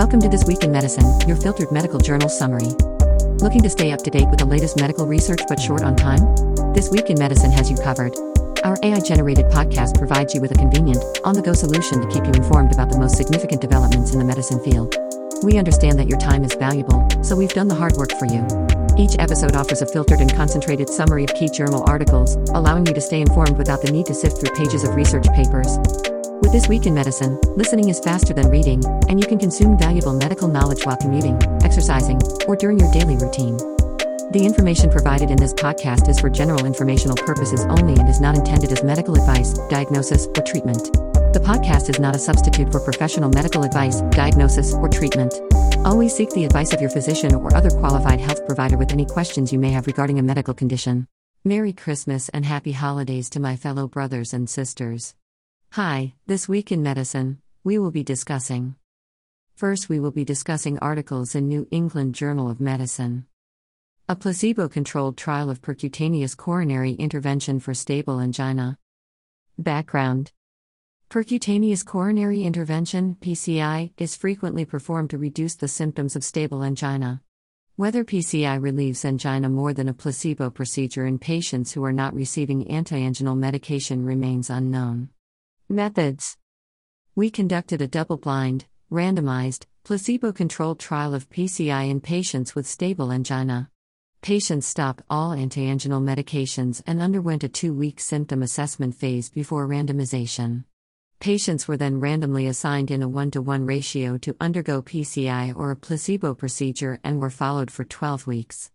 Welcome to This Week in Medicine, your filtered medical journal summary. Looking to stay up to date with the latest medical research but short on time? This Week in Medicine has you covered. Our AI generated podcast provides you with a convenient, on the go solution to keep you informed about the most significant developments in the medicine field. We understand that your time is valuable, so we've done the hard work for you. Each episode offers a filtered and concentrated summary of key journal articles, allowing you to stay informed without the need to sift through pages of research papers. With This Week in Medicine, listening is faster than reading, and you can consume valuable medical knowledge while commuting, exercising, or during your daily routine. The information provided in this podcast is for general informational purposes only and is not intended as medical advice, diagnosis, or treatment. The podcast is not a substitute for professional medical advice, diagnosis, or treatment. Always seek the advice of your physician or other qualified health provider with any questions you may have regarding a medical condition. Merry Christmas and happy holidays to my fellow brothers and sisters. Hi, this week in medicine, we will be discussing. First, we will be discussing articles in New England Journal of Medicine. A placebo controlled trial of percutaneous coronary intervention for stable angina. Background Percutaneous coronary intervention, PCI, is frequently performed to reduce the symptoms of stable angina. Whether PCI relieves angina more than a placebo procedure in patients who are not receiving antianginal medication remains unknown. Methods We conducted a double blind, randomized, placebo controlled trial of PCI in patients with stable angina. Patients stopped all antianginal medications and underwent a two week symptom assessment phase before randomization. Patients were then randomly assigned in a 1 to 1 ratio to undergo PCI or a placebo procedure and were followed for 12 weeks.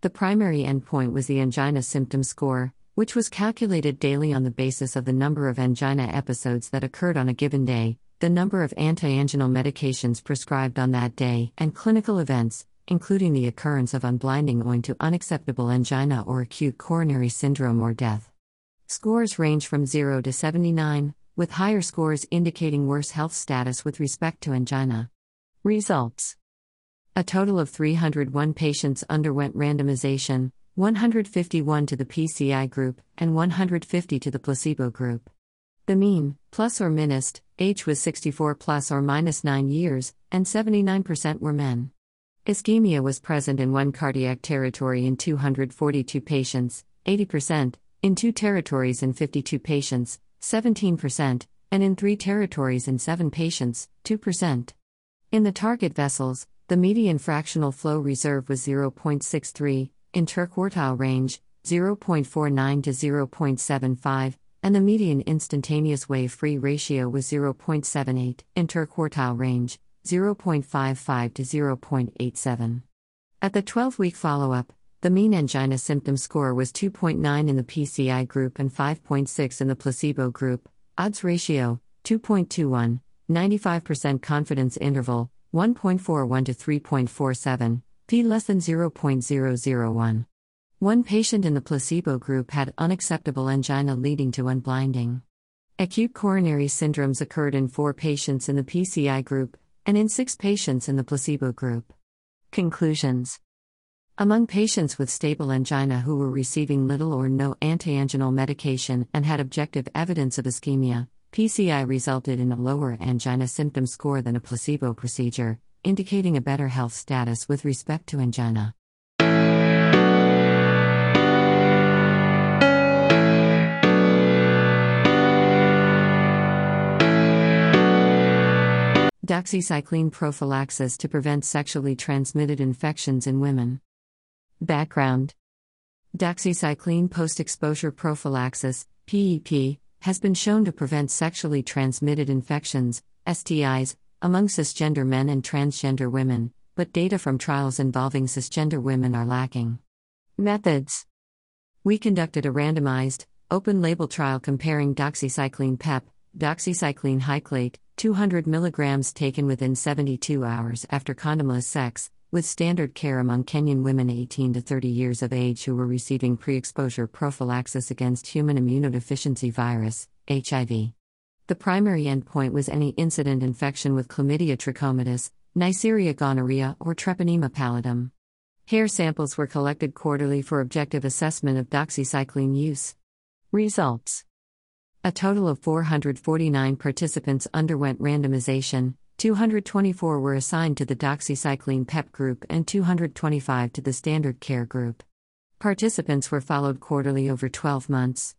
The primary endpoint was the angina symptom score, which was calculated daily on the basis of the number of angina episodes that occurred on a given day, the number of antianginal medications prescribed on that day, and clinical events, including the occurrence of unblinding owing to unacceptable angina or acute coronary syndrome or death. Scores range from 0 to 79, with higher scores indicating worse health status with respect to angina. Results A total of 301 patients underwent randomization, 151 to the PCI group, and 150 to the placebo group. The mean, plus or minus, age was 64 plus or minus 9 years, and 79% were men. Ischemia was present in one cardiac territory in 242 patients, 80%, in two territories in 52 patients, 17%, and in three territories in 7 patients, 2%. In the target vessels, the median fractional flow reserve was 0.63, interquartile range, 0.49 to 0.75, and the median instantaneous wave free ratio was 0.78, interquartile range, 0.55 to 0.87. At the 12 week follow up, the mean angina symptom score was 2.9 in the PCI group and 5.6 in the placebo group. Odds ratio 2.21, 95% confidence interval 1.41 to 3.47, p less than 0.001. One patient in the placebo group had unacceptable angina leading to unblinding. Acute coronary syndromes occurred in four patients in the PCI group and in six patients in the placebo group. Conclusions among patients with stable angina who were receiving little or no antianginal medication and had objective evidence of ischemia, PCI resulted in a lower angina symptom score than a placebo procedure, indicating a better health status with respect to angina. Doxycycline prophylaxis to prevent sexually transmitted infections in women. Background Doxycycline post exposure prophylaxis, PEP, has been shown to prevent sexually transmitted infections, STIs, among cisgender men and transgender women, but data from trials involving cisgender women are lacking. Methods We conducted a randomized, open label trial comparing doxycycline PEP, doxycycline hyclate, 200 mg taken within 72 hours after condomless sex, with standard care among Kenyan women 18 to 30 years of age who were receiving pre exposure prophylaxis against human immunodeficiency virus, HIV. The primary endpoint was any incident infection with chlamydia trachomatis, Neisseria gonorrhea, or Treponema pallidum. Hair samples were collected quarterly for objective assessment of doxycycline use. Results A total of 449 participants underwent randomization, 224 were assigned to the doxycycline PEP group and 225 to the standard care group. Participants were followed quarterly over 12 months.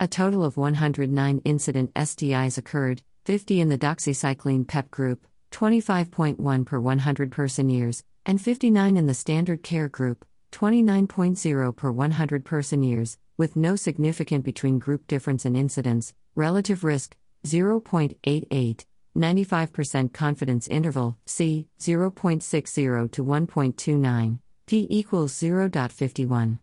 A total of 109 incident STIs occurred, 50 in the doxycycline PEP group, 25.1 per 100 person years, and 59 in the standard care group, 29.0 per 100 person years, with no significant between group difference in incidence, relative risk, 0.88. 95% confidence interval, C, 0.60 to 1.29, p equals 0.51.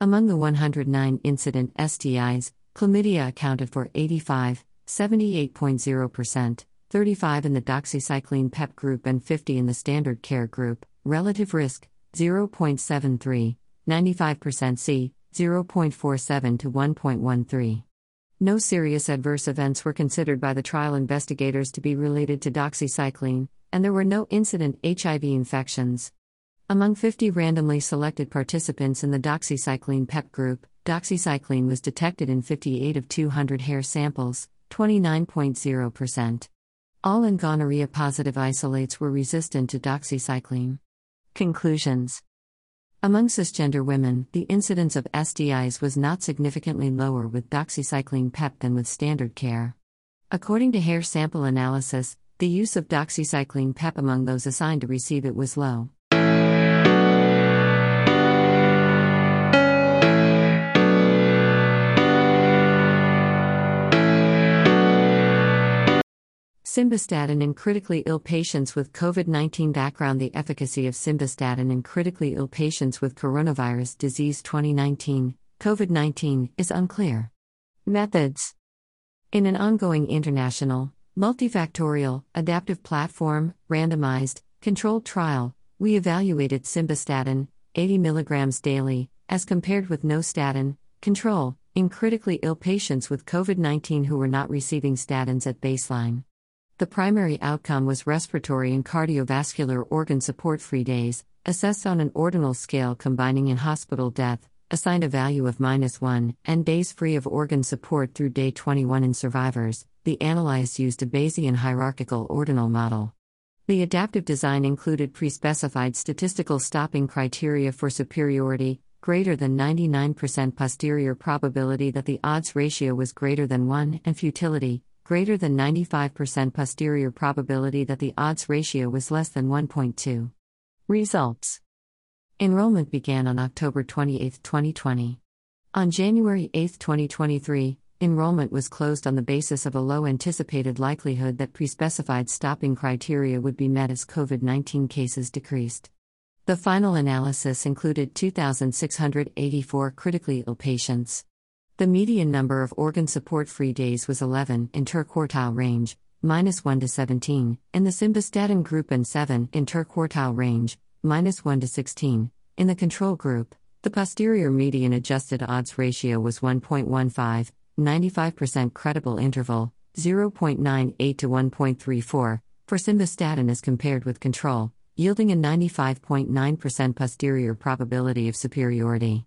Among the 109 incident STIs, chlamydia accounted for 85, 78.0%, 35 in the doxycycline PEP group and 50 in the standard care group. Relative risk, 0.73, 95% C, 0.47 to 1.13. No serious adverse events were considered by the trial investigators to be related to doxycycline, and there were no incident HIV infections. Among 50 randomly selected participants in the doxycycline PEP group, doxycycline was detected in 58 of 200 hair samples, 29.0%. All in gonorrhea positive isolates were resistant to doxycycline. Conclusions among cisgender women, the incidence of STIs was not significantly lower with doxycycline PEP than with standard care. According to hair sample analysis, the use of doxycycline PEP among those assigned to receive it was low. Simvastatin in critically ill patients with COVID 19 background The efficacy of simvastatin in critically ill patients with coronavirus disease 2019 COVID 19 is unclear. Methods In an ongoing international, multifactorial, adaptive platform, randomized, controlled trial, we evaluated simvastatin, 80 mg daily, as compared with no statin, control, in critically ill patients with COVID 19 who were not receiving statins at baseline. The primary outcome was respiratory and cardiovascular organ support free days, assessed on an ordinal scale combining in hospital death, assigned a value of minus 1, and days free of organ support through day 21 in survivors. The analyzed used a Bayesian hierarchical ordinal model. The adaptive design included pre specified statistical stopping criteria for superiority, greater than 99% posterior probability that the odds ratio was greater than 1, and futility, greater than 95% posterior probability that the odds ratio was less than 1.2. Results Enrollment began on October 28, 2020. On January 8, 2023, enrollment was closed on the basis of a low anticipated likelihood that pre-specified stopping criteria would be met as COVID-19 cases decreased. The final analysis included 2,684 critically ill patients. The median number of organ support free days was 11 interquartile range, minus 1 to 17, in the simvastatin group and 7 interquartile range, minus 1 to 16, in the control group. The posterior median adjusted odds ratio was 1.15, 95% credible interval, 0.98 to 1.34, for simvastatin as compared with control, yielding a 95.9% posterior probability of superiority.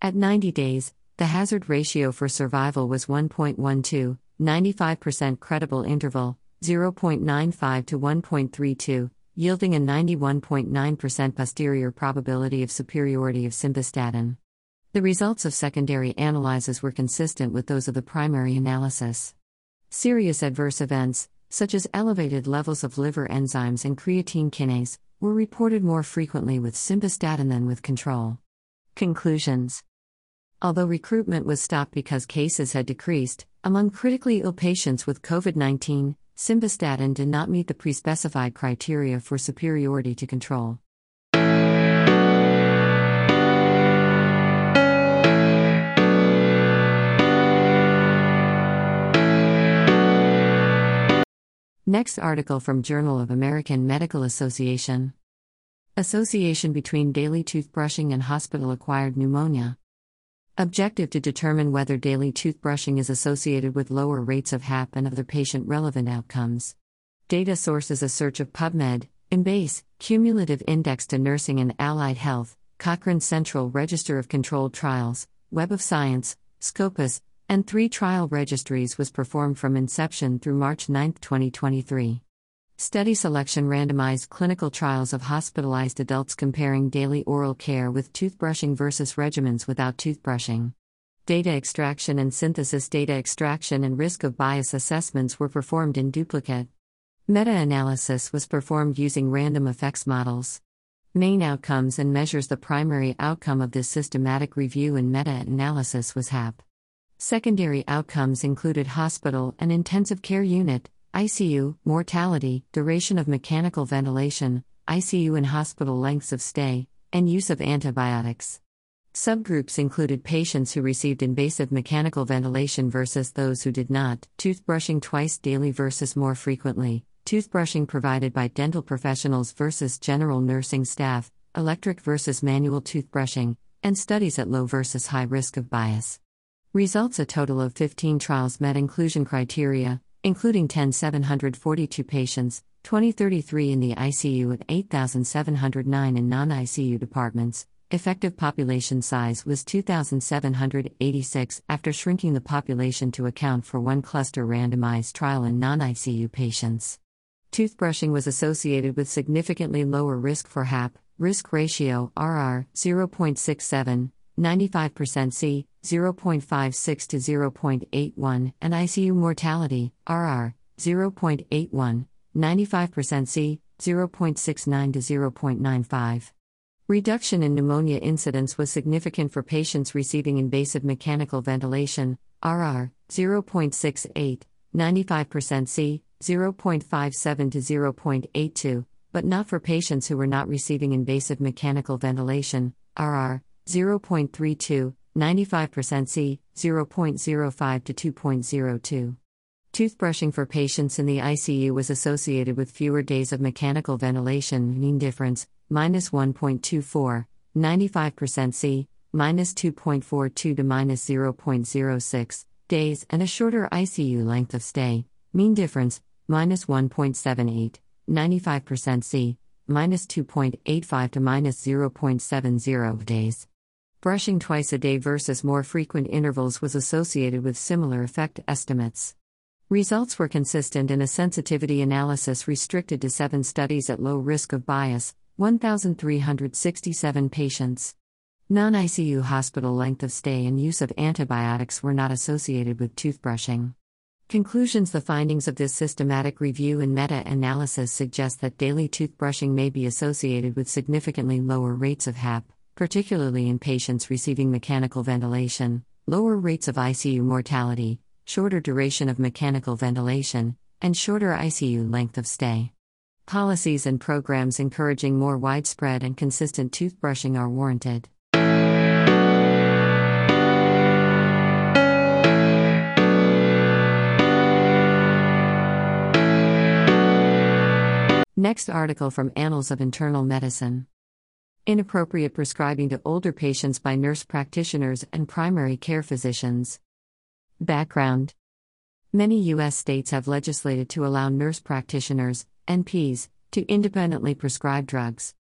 At 90 days, the hazard ratio for survival was 1.12, 95% credible interval, 0.95 to 1.32, yielding a 91.9% posterior probability of superiority of simvastatin. The results of secondary analyses were consistent with those of the primary analysis. Serious adverse events, such as elevated levels of liver enzymes and creatine kinase, were reported more frequently with simvastatin than with control. Conclusions Although recruitment was stopped because cases had decreased, among critically ill patients with COVID 19, simvastatin did not meet the pre specified criteria for superiority to control. Next article from Journal of American Medical Association. Association between daily toothbrushing and hospital acquired pneumonia. Objective to determine whether daily toothbrushing is associated with lower rates of HAP and other patient relevant outcomes. Data sources a search of PubMed, Embase, Cumulative Index to Nursing and Allied Health, Cochrane Central Register of Controlled Trials, Web of Science, Scopus, and three trial registries was performed from inception through March 9, 2023. Study selection randomized clinical trials of hospitalized adults comparing daily oral care with toothbrushing versus regimens without toothbrushing. Data extraction and synthesis Data extraction and risk of bias assessments were performed in duplicate. Meta analysis was performed using random effects models. Main outcomes and measures The primary outcome of this systematic review and meta analysis was HAP. Secondary outcomes included hospital and intensive care unit, ICU, mortality, duration of mechanical ventilation, ICU and hospital lengths of stay, and use of antibiotics. Subgroups included patients who received invasive mechanical ventilation versus those who did not, toothbrushing twice daily versus more frequently, toothbrushing provided by dental professionals versus general nursing staff, electric versus manual toothbrushing, and studies at low versus high risk of bias. Results A total of 15 trials met inclusion criteria, including 10,742 patients, 2033 in the ICU and 8,709 in non ICU departments, Effective population size was 2,786 after shrinking the population to account for one cluster randomized trial in non ICU patients. Toothbrushing was associated with significantly lower risk for HAP, risk ratio RR 0.67, 95% C 0.56 to 0.81, and ICU mortality RR 0.81, 95% C 0.69 to 0.95. Reduction in pneumonia incidence was significant for patients receiving invasive mechanical ventilation, RR 0.68, 95% C, 0.57 to 0.82, but not for patients who were not receiving invasive mechanical ventilation, RR 0.32, 95% C, 0.05 to 2.02. Toothbrushing for patients in the ICU was associated with fewer days of mechanical ventilation, mean difference, minus 1.24, 95% C, minus 2.42 to minus 0.06 days, and a shorter ICU length of stay, mean difference, minus 1.78, 95% C, minus 2.85 to minus 0.70 days. Brushing twice a day versus more frequent intervals was associated with similar effect estimates. Results were consistent in a sensitivity analysis restricted to seven studies at low risk of bias, 1,367 patients. Non ICU hospital length of stay and use of antibiotics were not associated with toothbrushing. Conclusions The findings of this systematic review and meta analysis suggest that daily toothbrushing may be associated with significantly lower rates of HAP, particularly in patients receiving mechanical ventilation, lower rates of ICU mortality, shorter duration of mechanical ventilation, and shorter ICU length of stay. Policies and programs encouraging more widespread and consistent toothbrushing are warranted. Next article from Annals of Internal Medicine. Inappropriate prescribing to older patients by nurse practitioners and primary care physicians. Background Many U.S. states have legislated to allow nurse practitioners, NPs, to independently prescribe drugs.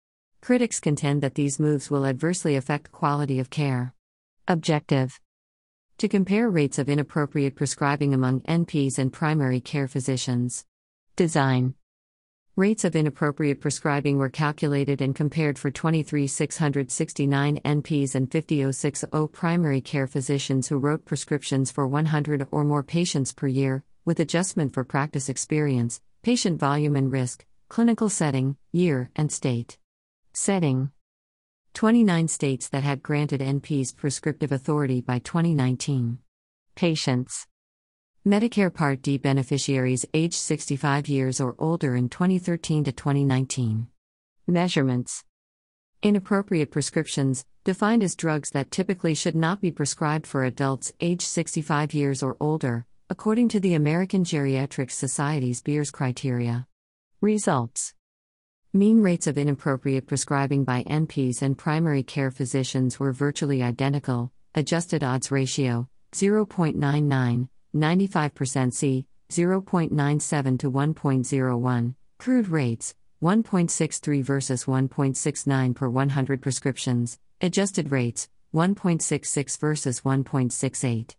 Critics contend that these moves will adversely affect quality of care. Objective To compare rates of inappropriate prescribing among NPs and primary care physicians. Design Rates of inappropriate prescribing were calculated and compared for 23,669 NPs and 50,060 primary care physicians who wrote prescriptions for 100 or more patients per year, with adjustment for practice experience, patient volume and risk, clinical setting, year, and state. Setting 29 states that had granted NPs prescriptive authority by 2019. Patients Medicare Part D beneficiaries aged 65 years or older in 2013 to 2019. Measurements Inappropriate prescriptions, defined as drugs that typically should not be prescribed for adults aged 65 years or older, according to the American Geriatrics Society's Beers criteria. Results Mean rates of inappropriate prescribing by NPs and primary care physicians were virtually identical, adjusted odds ratio 0.99 95% C, 0.97 to 1.01, crude rates, 1.63 versus 1.69 per 100 prescriptions, adjusted rates, 1.66 versus 1.68.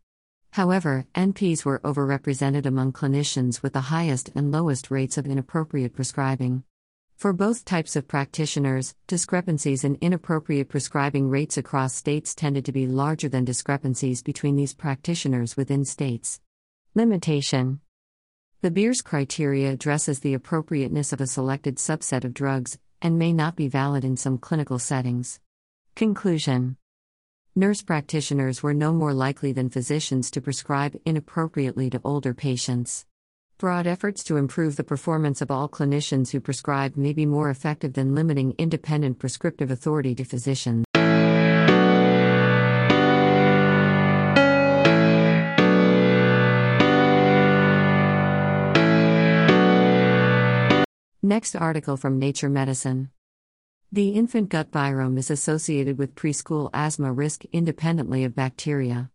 However, NPs were overrepresented among clinicians with the highest and lowest rates of inappropriate prescribing. For both types of practitioners, discrepancies in inappropriate prescribing rates across states tended to be larger than discrepancies between these practitioners within states. Limitation The Beers criteria addresses the appropriateness of a selected subset of drugs and may not be valid in some clinical settings. Conclusion Nurse practitioners were no more likely than physicians to prescribe inappropriately to older patients. Broad efforts to improve the performance of all clinicians who prescribe may be more effective than limiting independent prescriptive authority to physicians. Next article from Nature Medicine. The infant gut virome is associated with preschool asthma risk independently of bacteria.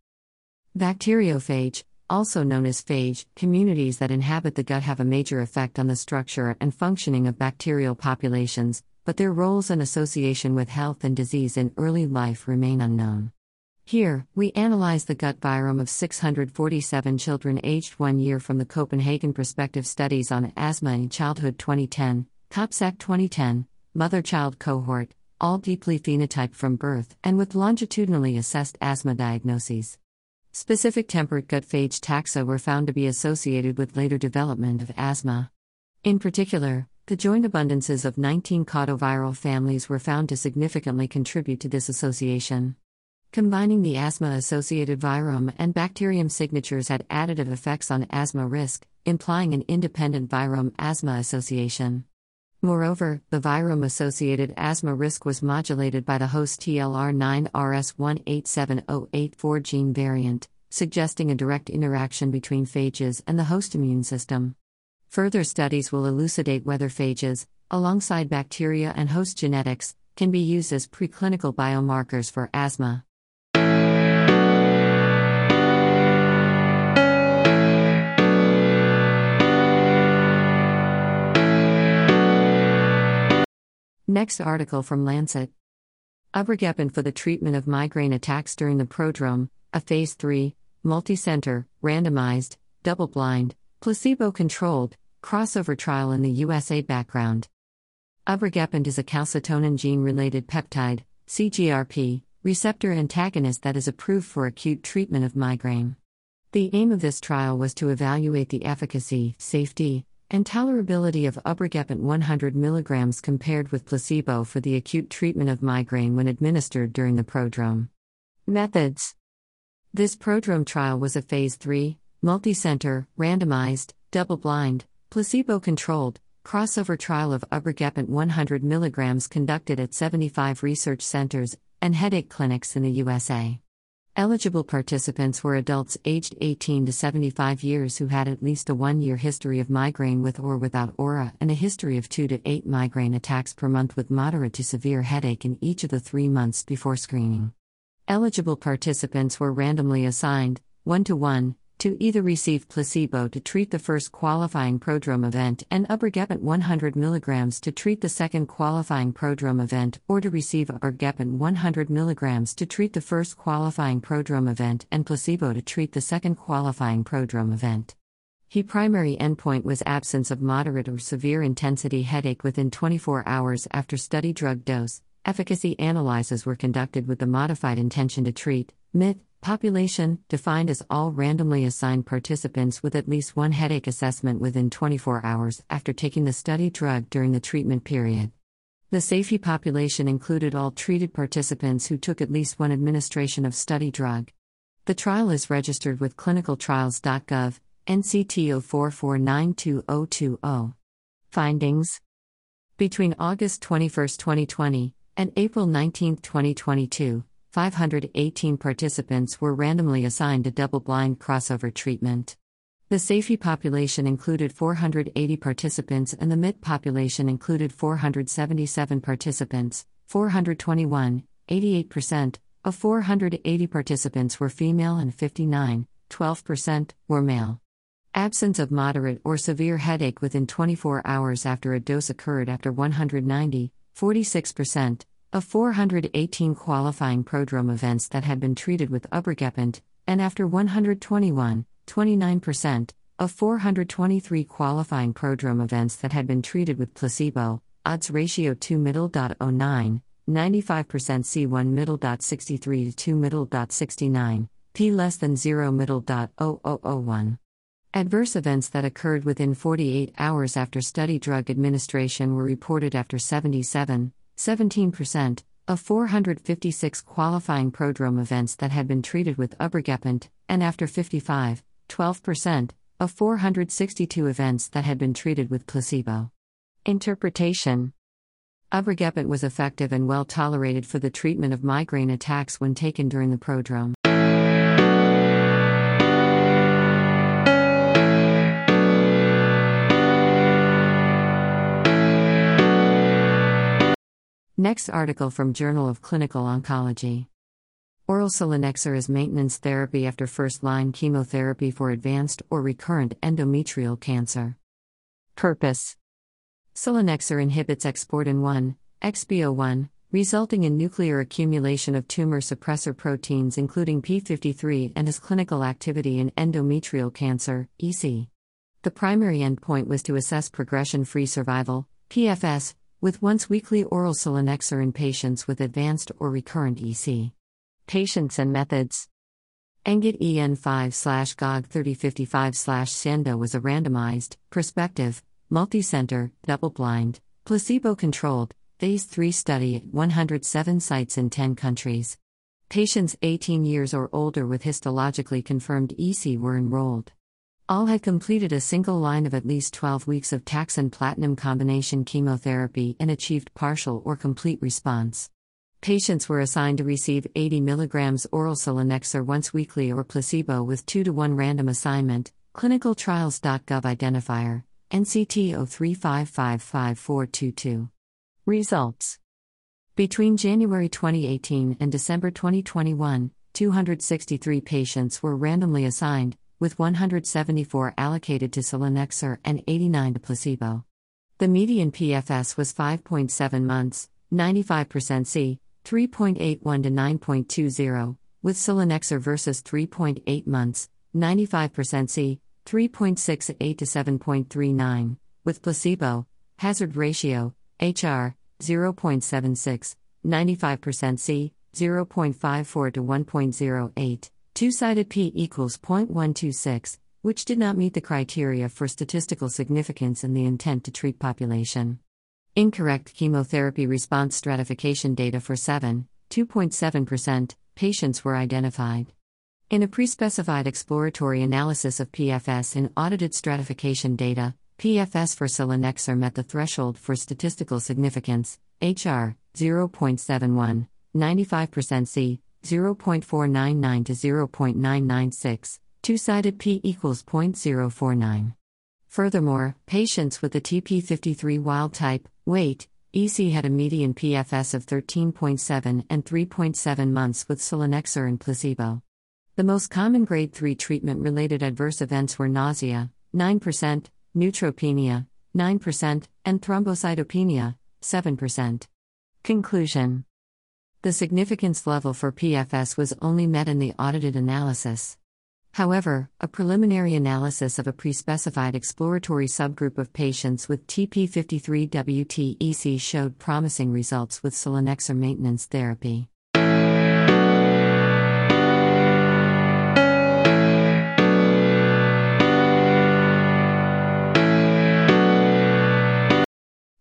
Bacteriophage, also known as phage, communities that inhabit the gut have a major effect on the structure and functioning of bacterial populations, but their roles and association with health and disease in early life remain unknown. Here, we analyze the gut virome of 647 children aged one year from the Copenhagen Prospective Studies on Asthma in Childhood 2010, COPSAC 2010, mother child cohort, all deeply phenotyped from birth and with longitudinally assessed asthma diagnoses. Specific temperate gut phage taxa were found to be associated with later development of asthma. In particular, the joint abundances of 19 caudoviral families were found to significantly contribute to this association. Combining the asthma associated virome and bacterium signatures had additive effects on asthma risk, implying an independent virome asthma association. Moreover, the virome associated asthma risk was modulated by the host TLR9RS187084 gene variant, suggesting a direct interaction between phages and the host immune system. Further studies will elucidate whether phages, alongside bacteria and host genetics, can be used as preclinical biomarkers for asthma. Next article from Lancet. Ubrogepant for the treatment of migraine attacks during the prodrome, a phase 3, multicenter, randomized, double blind, placebo controlled, crossover trial in the USA background. Ubrogepant is a calcitonin gene related peptide, CGRP, receptor antagonist that is approved for acute treatment of migraine. The aim of this trial was to evaluate the efficacy, safety, and tolerability of ubrogepant 100 mg compared with placebo for the acute treatment of migraine when administered during the prodrome. Methods This prodrome trial was a phase 3, multicenter, randomized, double blind, placebo controlled, crossover trial of ubrogepant 100 mg conducted at 75 research centers and headache clinics in the USA. Eligible participants were adults aged 18 to 75 years who had at least a one year history of migraine with or without aura and a history of 2 to 8 migraine attacks per month with moderate to severe headache in each of the three months before screening. Eligible participants were randomly assigned, 1 to 1, to either receive placebo to treat the first qualifying prodrome event and ubrogepant 100 mg to treat the second qualifying prodrome event or to receive ubrogepant 100 mg to treat the first qualifying prodrome event and placebo to treat the second qualifying prodrome event. He primary endpoint was absence of moderate or severe intensity headache within 24 hours after study drug dose. Efficacy analyses were conducted with the modified intention to treat MIT Population defined as all randomly assigned participants with at least one headache assessment within 24 hours after taking the study drug during the treatment period. The safety population included all treated participants who took at least one administration of study drug. The trial is registered with clinicaltrials.gov, NCT 04492020. Findings Between August 21, 2020, and April 19, 2022, 518 participants were randomly assigned a double blind crossover treatment. The safety population included 480 participants and the MIT population included 477 participants, 421, 88%, of 480 participants were female and 59, 12%, were male. Absence of moderate or severe headache within 24 hours after a dose occurred after 190, 46%, of 418 qualifying prodrome events that had been treated with ubrogepant, and after 121, 29%, of 423 qualifying prodrome events that had been treated with placebo, odds ratio 2 middle.09, 95% C1 middle.63 to 2 middle.69, p less than 0 middle.0001. Adverse events that occurred within 48 hours after study drug administration were reported after 77, 17%, of 456 qualifying prodrome events that had been treated with ubrogepant, and after 55, 12%, of 462 events that had been treated with placebo. Interpretation Ubrogepant was effective and well tolerated for the treatment of migraine attacks when taken during the prodrome. Next article from Journal of Clinical Oncology. Oral selinexor is maintenance therapy after first line chemotherapy for advanced or recurrent endometrial cancer. Purpose Selinexor inhibits exportin 1, XPO1, resulting in nuclear accumulation of tumor suppressor proteins including P53 and has clinical activity in endometrial cancer, EC. The primary endpoint was to assess progression free survival, PFS, with once weekly oral selinexor in patients with advanced or recurrent EC. Patients and methods ENGOT EN5 GOG 3055 SIENDO was a randomized, prospective, multicenter, double blind, placebo controlled, phase 3 study at 107 sites in 10 countries. Patients 18 years or older with histologically confirmed EC were enrolled. All had completed a single line of at least 12 weeks of taxane platinum combination chemotherapy and achieved partial or complete response. Patients were assigned to receive 80 mg oral selinexor once weekly or placebo with 2 to 1 random assignment. ClinicalTrials.gov identifier NCT 03555422. Results Between January 2018 and December 2021, 263 patients were randomly assigned, with 174 allocated to selinexor and 89 to placebo. The median PFS was 5.7 months, 95% C, 3.81 to 9.20, with selinexor versus 3.8 months, 95% C, 3.68 to 7.39, with placebo, hazard ratio, HR, 0.76, 95% C, 0.54 to 1.08. Two sided p equals 0.126, which did not meet the criteria for statistical significance in the intent to treat population. Incorrect chemotherapy response stratification data for 7, 2.7% patients were identified. In a pre-specified exploratory analysis of PFS in audited stratification data, PFS for selinexor met the threshold for statistical significance, HR 0.71, 95% C, 0.499 to 0.996, two sided p equals 0.049. Furthermore, patients with the TP53 wild type, weight, EC had a median PFS of 13.7 and 3.7 months with selinexor and placebo. The most common grade 3 treatment related adverse events were nausea, 9%, neutropenia, 9%, and thrombocytopenia, 7%. Conclusion the significance level for PFS was only met in the audited analysis. However, a preliminary analysis of a pre-specified exploratory subgroup of patients with TP53WT-EC showed promising results with selinexor maintenance therapy.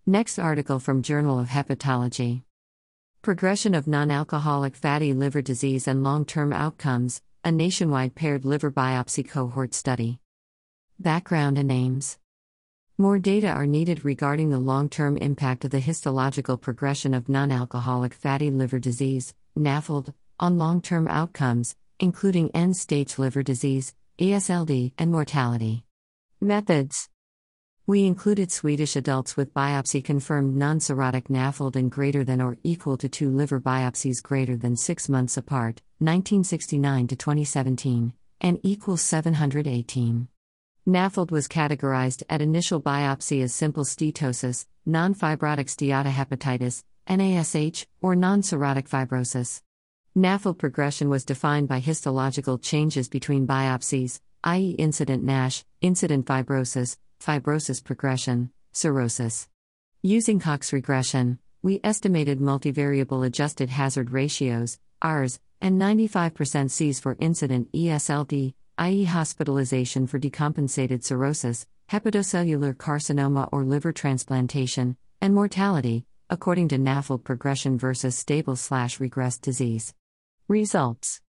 Next article from Journal of Hepatology. Progression of non alcoholic fatty liver disease and long term outcomes, a nationwide paired liver biopsy cohort study. Background and aims. More data are needed regarding the long term impact of the histological progression of non alcoholic fatty liver disease, NAFLD, on long term outcomes, including end stage liver disease, ESLD, and mortality. Methods we included Swedish adults with biopsy confirmed non cirrhotic NAFLD and greater than or equal to two liver biopsies greater than six months apart, 1969 to 2017, and equals 718. NAFLD was categorized at initial biopsy as simple steatosis, non fibrotic steatohepatitis, NASH, or non cirrhotic fibrosis. NAFLD progression was defined by histological changes between biopsies, i.e., incident NASH, incident fibrosis, fibrosis progression, cirrhosis. Using Cox regression, we estimated multivariable adjusted hazard ratios, Rs, and 95% Cs for incident ESLD, i.e., hospitalization for decompensated cirrhosis, hepatocellular carcinoma or liver transplantation, and mortality, according to NAFLD progression versus stable slash regressed disease. Results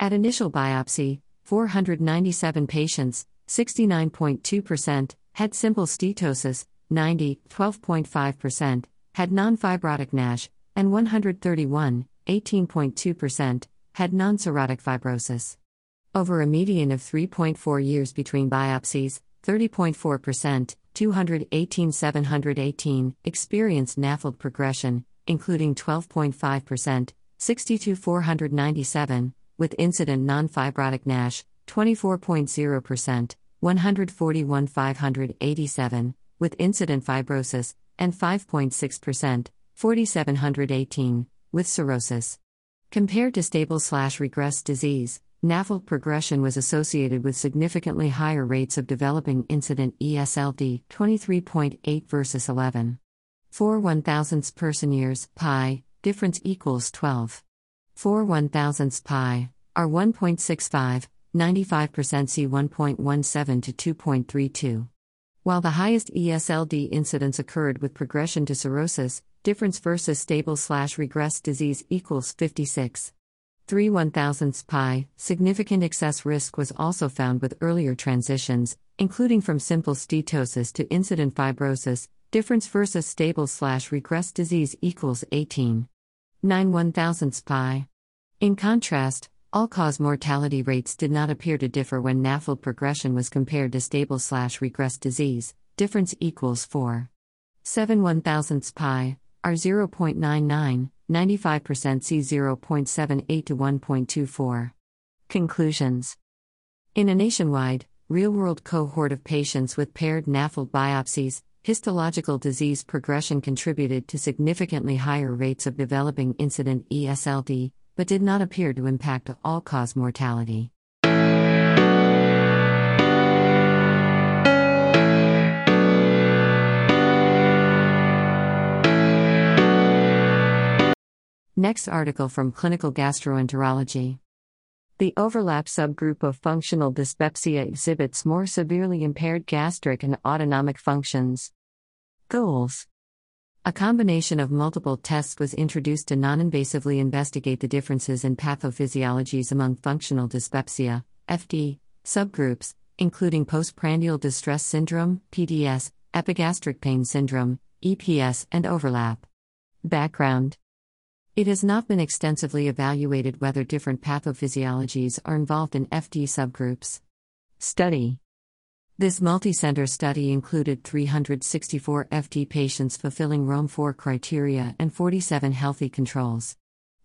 At initial biopsy, 497 patients, 69.2%, had simple steatosis, 90, 12.5%, had non fibrotic NASH, and 131, 18.2%, had non cirrhotic fibrosis. Over a median of 3.4 years between biopsies, 30.4%, 218 718, experienced NAFLD progression, including 12.5%, 62 497, with incident non fibrotic NASH, 24.0%, 141 587, with incident fibrosis, and 5.6%, 4718, with cirrhosis. Compared to stable slash regressed disease, NAFLD progression was associated with significantly higher rates of developing incident ESLD 23.8 versus 11. 4 one thousandths person years, pi, difference equals 12. 4 one thousandths pi, are 1.65, 95% C 1.17 to 2.32. While the highest ESLD incidence occurred with progression to cirrhosis, difference versus stable slash regressed disease equals 56. 3 one thousandths pi, significant excess risk was also found with earlier transitions, including from simple steatosis to incident fibrosis, difference versus stable slash regressed disease equals 18. 9 one thousandths pi. In contrast, all cause mortality rates did not appear to differ when NAFLD progression was compared to stable slash regressed disease, difference equals 4. 7 one thousandths pi, are 0.99, 95% C 0.78 to 1.24. Conclusions In a nationwide, real world cohort of patients with paired NAFLD biopsies, histological disease progression contributed to significantly higher rates of developing incident ESLD, but did not appear to impact all cause mortality. Next article from Clinical Gastroenterology. The overlap subgroup of functional dyspepsia exhibits more severely impaired gastric and autonomic functions. Goals A combination of multiple tests was introduced to non invasively investigate the differences in pathophysiologies among functional dyspepsia, FD, subgroups, including postprandial distress syndrome, PDS, epigastric pain syndrome, EPS, and overlap. Background it has not been extensively evaluated whether different pathophysiologies are involved in FD subgroups. Study This multicenter study included 364 FD patients fulfilling Rome 4 criteria and 47 healthy controls.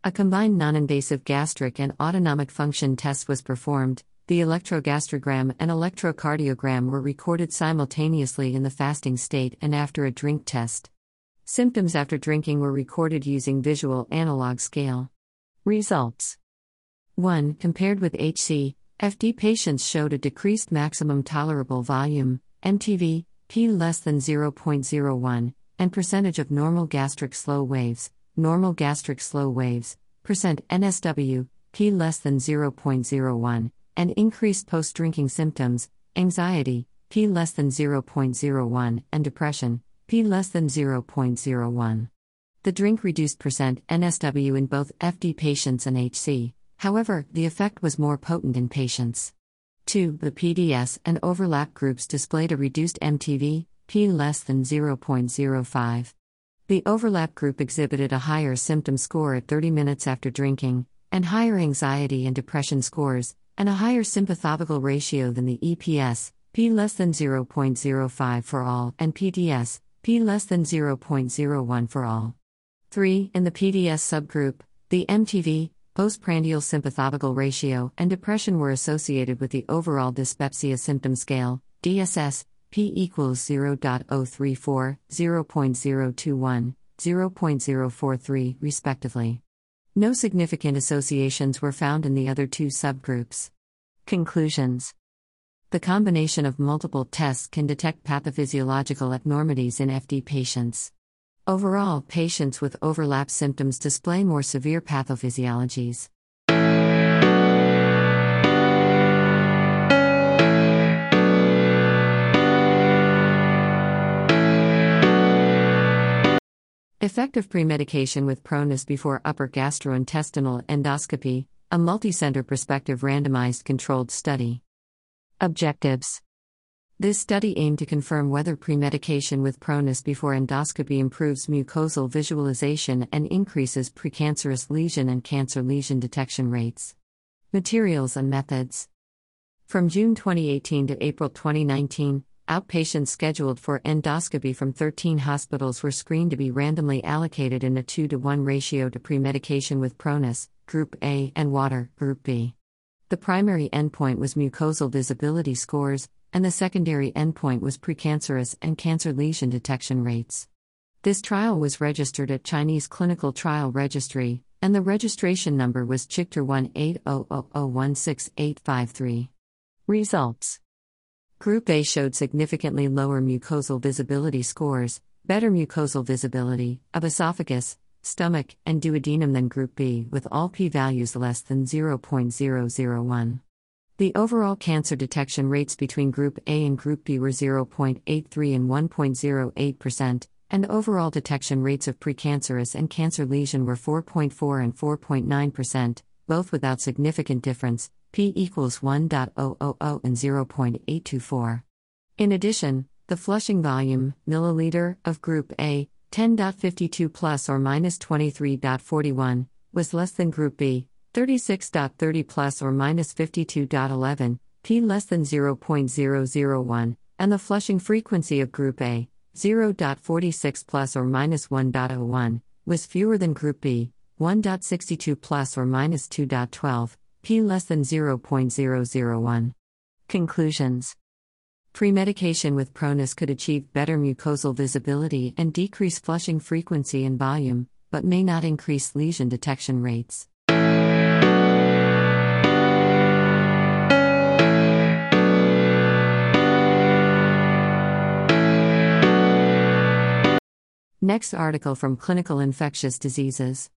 A combined non invasive gastric and autonomic function test was performed. The electrogastrogram and electrocardiogram were recorded simultaneously in the fasting state and after a drink test. Symptoms after drinking were recorded using visual analog scale. Results 1. Compared with HC, FD patients showed a decreased maximum tolerable volume, MTV, p less than 0.01, and percentage of normal gastric slow waves, normal gastric slow waves, percent NSW, p less than 0.01, and increased post drinking symptoms, anxiety, p less than 0.01, and depression, p less than 0.01. The drink reduced percent NSW in both FD patients and HC. However, the effect was more potent in patients. 2. The PDS and overlap groups displayed a reduced MTV, p less than 0.05. The overlap group exhibited a higher symptom score at 30 minutes after drinking, and higher anxiety and depression scores, and a higher sympathovagal ratio than the EPS, p less than 0.05 for all, and PDS, p less than 0.01 for all. 3. In the PDS subgroup, the MTV, postprandial sympathovagal ratio, and depression were associated with the overall dyspepsia symptom scale, DSS, p equals 0.034, 0.021, 0.043, respectively. No significant associations were found in the other two subgroups. Conclusions The combination of multiple tests can detect pathophysiological abnormalities in FD patients. Overall, patients with overlap symptoms display more severe pathophysiologies. Effective premedication with pronase before upper gastrointestinal endoscopy, a multicenter prospective randomized controlled study. Objectives This study aimed to confirm whether premedication with pronase before endoscopy improves mucosal visualization and increases precancerous lesion and cancer lesion detection rates. Materials and methods. From June 2018 to April 2019, Outpatients scheduled for endoscopy from 13 hospitals were screened to be randomly allocated in a 2 to 1 ratio to premedication with pronase, Group A, and water, Group B. The primary endpoint was mucosal visibility scores, and the secondary endpoint was precancerous and cancer lesion detection rates. This trial was registered at Chinese Clinical Trial Registry, and the registration number was CHICTR 18000168853. Results Group A showed significantly lower mucosal visibility scores, better mucosal visibility of esophagus, stomach, and duodenum than Group B, with all p values less than 0.001. The overall cancer detection rates between Group A and Group B were 0.83 and 1.08%, and overall detection rates of precancerous and cancer lesion were 4.4 and 4.9%, both without significant difference, p equals 1.000 and 0.824. In addition, the flushing volume, milliliter, of group A, 10.52 plus or minus 23.41, was less than group B, 36.30 plus or minus 52.11, p less than 0.001, and the flushing frequency of group A, 0.46 plus or minus 1.01, was fewer than group B, 1.62 plus or minus 2.12, p less than 0.001. Conclusions Premedication with pronase could achieve better mucosal visibility and decrease flushing frequency and volume, but may not increase lesion detection rates. Next article from Clinical Infectious Diseases.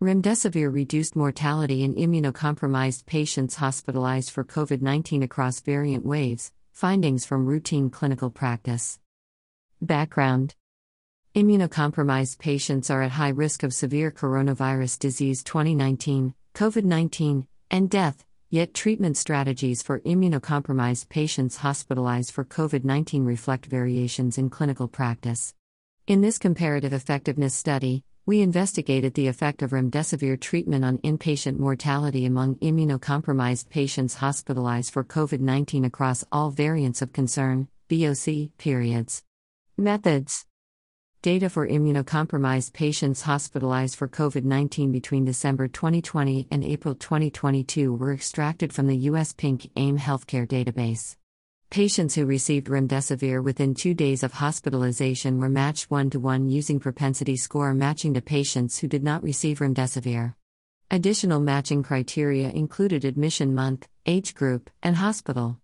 Remdesivir reduced mortality in immunocompromised patients hospitalized for COVID 19 across variant waves, findings from routine clinical practice. Background Immunocompromised patients are at high risk of severe coronavirus disease 2019, COVID 19, and death, yet treatment strategies for immunocompromised patients hospitalized for COVID 19 reflect variations in clinical practice. In this comparative effectiveness study, we investigated the effect of remdesivir treatment on inpatient mortality among immunocompromised patients hospitalized for COVID 19 across all variants of concern, VOC, periods. Methods Data for immunocompromised patients hospitalized for COVID 19 between December 2020 and April 2022 were extracted from the U.S. PINC AI healthcare database. Patients who received remdesivir within two days of hospitalization were matched one to one using propensity score matching to patients who did not receive remdesivir. Additional matching criteria included admission month, age group, and hospital.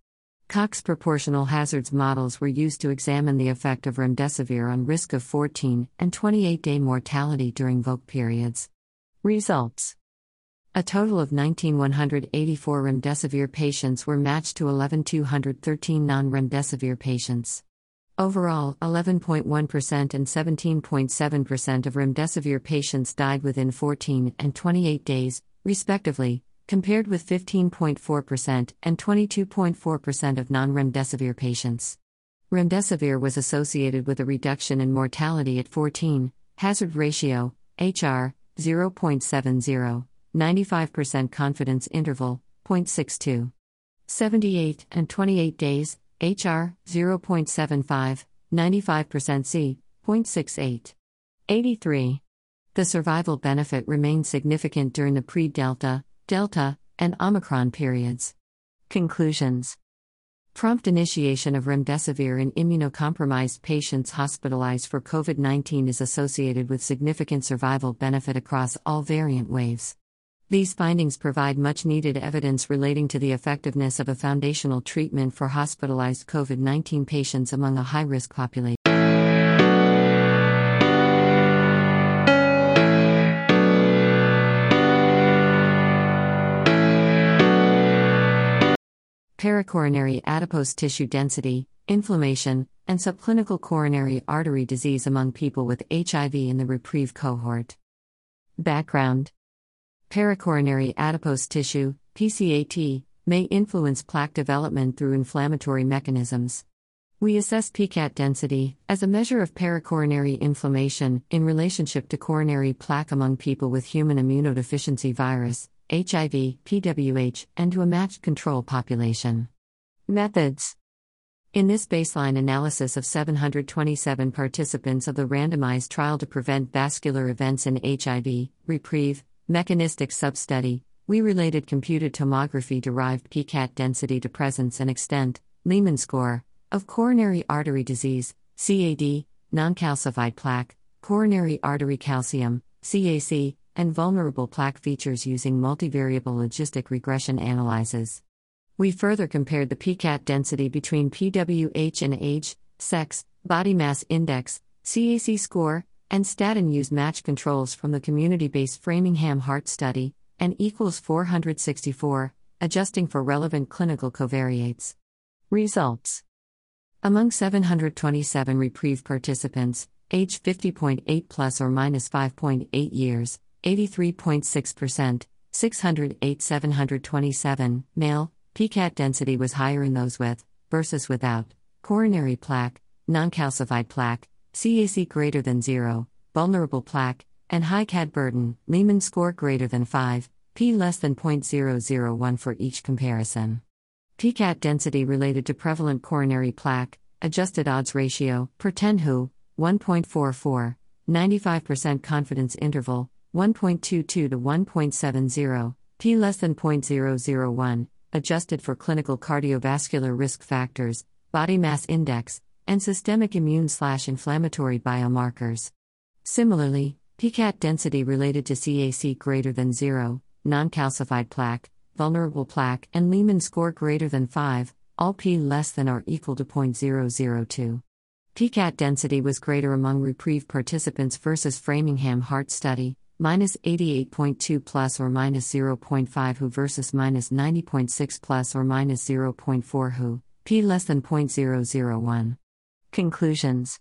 Cox proportional hazards models were used to examine the effect of remdesivir on risk of 14 and 28 day mortality during VOC periods. Results a total of 19,184 remdesivir patients were matched to 11,213 non remdesivir patients. Overall, 11.1% and 17.7% of remdesivir patients died within 14 and 28 days, respectively, compared with 15.4% and 22.4% of non remdesivir patients. Remdesivir was associated with a reduction in mortality at 14, hazard ratio, HR, 0.70. 95% confidence interval, 0.62. 78 and 28 days, HR, 0.75, 95% C, 0.68. 83. The survival benefit remained significant during the pre Delta, Delta, and Omicron periods. Conclusions Prompt initiation of remdesivir in immunocompromised patients hospitalized for COVID 19 is associated with significant survival benefit across all variant waves. These findings provide much needed evidence relating to the effectiveness of a foundational treatment for hospitalized COVID 19 patients among a high risk population. Paracoronary adipose tissue density, inflammation, and subclinical coronary artery disease among people with HIV in the Reprieve cohort. Background Paracoronary adipose tissue, PCAT, may influence plaque development through inflammatory mechanisms. We assess PCAT density as a measure of paracoronary inflammation in relationship to coronary plaque among people with human immunodeficiency virus, HIV, PWH, and to a matched control population. Methods In this baseline analysis of 727 participants of the randomized trial to prevent vascular events in HIV, Reprieve, mechanistic substudy, we related computed tomography derived PCAT density to presence and extent, Leaman score, of coronary artery disease, CAD, non calcified plaque, coronary artery calcium, CAC, and vulnerable plaque features using multivariable logistic regression analyses. We further compared the PCAT density between PWH and age, sex, body mass index, CAC score, and statin use match controls from the community based Framingham Heart Study, and equals 464, adjusting for relevant clinical covariates. Results Among 727 reprieve participants, age 50.8 plus or minus 5.8 years, 83.6%, 608 727, male, PCAT density was higher in those with, versus without, coronary plaque, non calcified plaque, CAC greater than 0, vulnerable plaque, and high CAD burden, Leaman score greater than 5, P less than 0.001 for each comparison. PCAT density related to prevalent coronary plaque, adjusted odds ratio, per 10 who, 1.44, 95% confidence interval, 1.22 to 1.70, p less than 0.001, adjusted for clinical cardiovascular risk factors, body mass index, and systemic immune slash inflammatory biomarkers. Similarly, PCAT density related to CAC greater than 0, non calcified plaque, vulnerable plaque, and Leaman score greater than 5, all p less than or equal to 0.002. PCAT density was greater among reprieve participants versus Framingham Heart Study, minus 88.2 plus or minus 0.5 who versus minus 90.6 plus or minus 0.4 who, p less than 0.001. Conclusions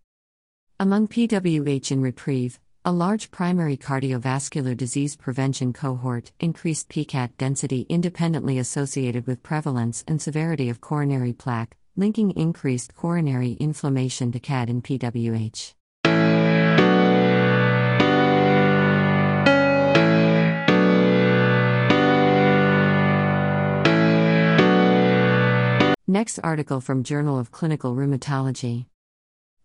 Among PWH in Reprieve, a large primary cardiovascular disease prevention cohort increased PCAT density independently associated with prevalence and severity of coronary plaque, linking increased coronary inflammation to CAD in PWH. Next article from Journal of Clinical Rheumatology.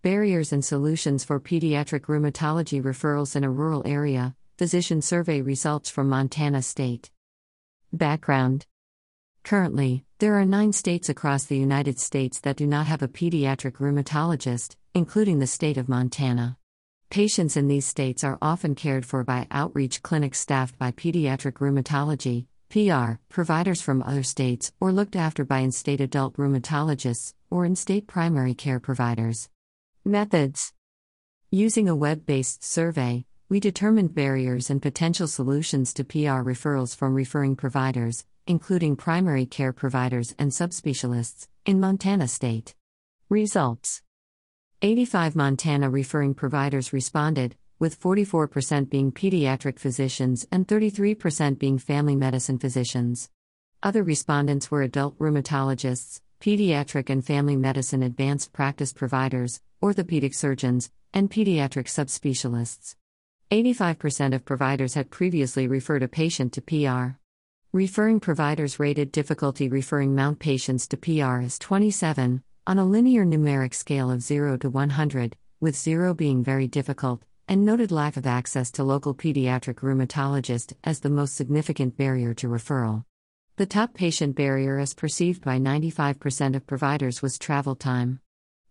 Barriers and Solutions for Pediatric Rheumatology Referrals in a Rural Area Physician Survey Results from Montana State. Background Currently, there are nine states across the United States that do not have a pediatric rheumatologist, including the state of Montana. Patients in these states are often cared for by outreach clinics staffed by pediatric rheumatology, PR, providers from other states, or looked after by in state adult rheumatologists, or in state primary care providers. Methods Using a web based survey, we determined barriers and potential solutions to PR referrals from referring providers, including primary care providers and subspecialists, in Montana state. Results 85 Montana referring providers responded, with 44% being pediatric physicians and 33% being family medicine physicians. Other respondents were adult rheumatologists, pediatric and family medicine advanced practice providers, orthopedic surgeons, and pediatric subspecialists. 85% of providers had previously referred a patient to PR. Referring providers rated difficulty referring Mount patients to PR as 27, on a linear numeric scale of 0 to 100, with 0 being very difficult, and noted lack of access to local pediatric rheumatologist as the most significant barrier to referral. The top patient barrier, as perceived by 95% of providers, was travel time.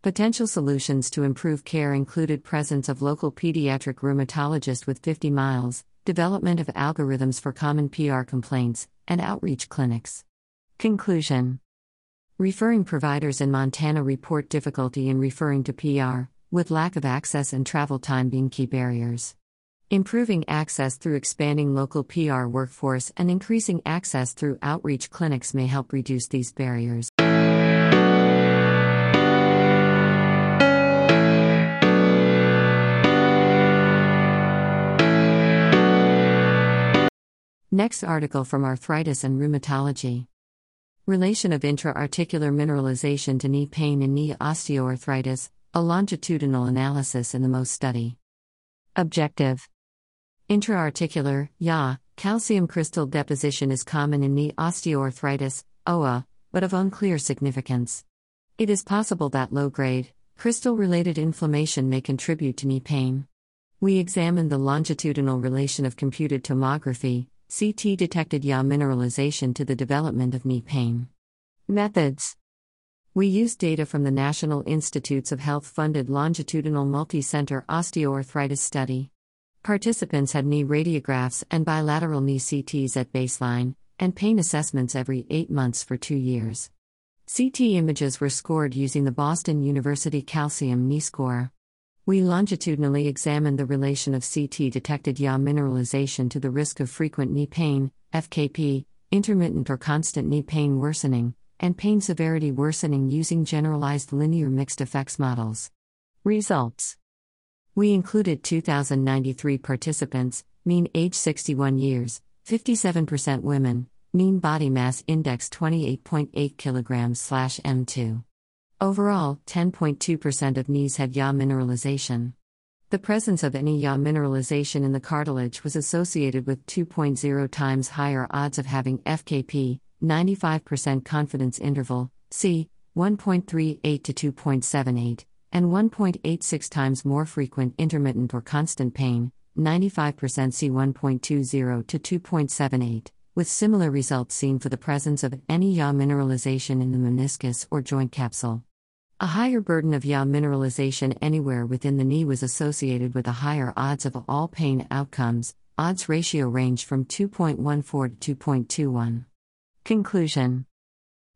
Potential solutions to improve care included presence of local pediatric rheumatologist with 50 miles, development of algorithms for common PR complaints, and outreach clinics. Conclusion Referring providers in Montana report difficulty in referring to PR, with lack of access and travel time being key barriers. Improving access through expanding local PR workforce and increasing access through outreach clinics may help reduce these barriers. Next article from Arthritis and Rheumatology. Relation of intra-articular mineralization to knee pain and knee osteoarthritis, a longitudinal analysis in the MOST study. Objective Intra-articular, YA, calcium crystal deposition is common in knee osteoarthritis, OA, but of unclear significance. It is possible that low grade, crystal related inflammation may contribute to knee pain. We examined the longitudinal relation of computed tomography, CT detected Ya mineralization to the development of knee pain. Methods We used data from the National Institutes of Health funded longitudinal multi-center osteoarthritis study. Participants had knee radiographs and bilateral knee CTs at baseline, and pain assessments every eight months for two years. CT images were scored using the Boston University Calcium Knee Score. We longitudinally examined the relation of CT detected Ya mineralization to the risk of frequent knee pain, FKP, intermittent or constant knee pain worsening, and pain severity worsening using generalized linear mixed effects models. Results we included 2,093 participants, mean age 61 years, 57% women, mean body mass index 28.8 kg M2. Overall, 10.2% of knees had Ya mineralization. The presence of any Ya mineralization in the cartilage was associated with 2.0 times higher odds of having FKP, 95% confidence interval, C, 1.38 to 2.78 and 1.86 times more frequent intermittent or constant pain, 95% C 1.20 to 2.78, with similar results seen for the presence of any Ya mineralization in the meniscus or joint capsule. A higher burden of Ya mineralization anywhere within the knee was associated with a higher odds of all pain outcomes. Odds ratio range from 2.14 to 2.21. Conclusion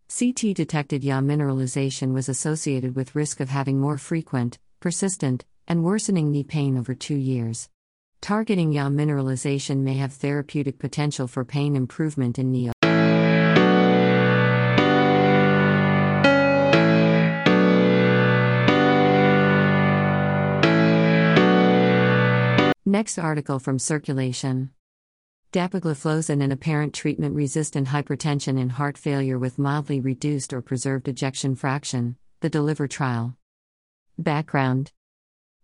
CT detected Ya mineralization was associated with risk of having more frequent, persistent, and worsening knee pain over two years. Targeting Ya mineralization may have therapeutic potential for pain improvement in knee. Next article from Circulation. Dapagliflozin and apparent treatment resistant hypertension in heart failure with mildly reduced or preserved ejection fraction, the DELIVER trial. Background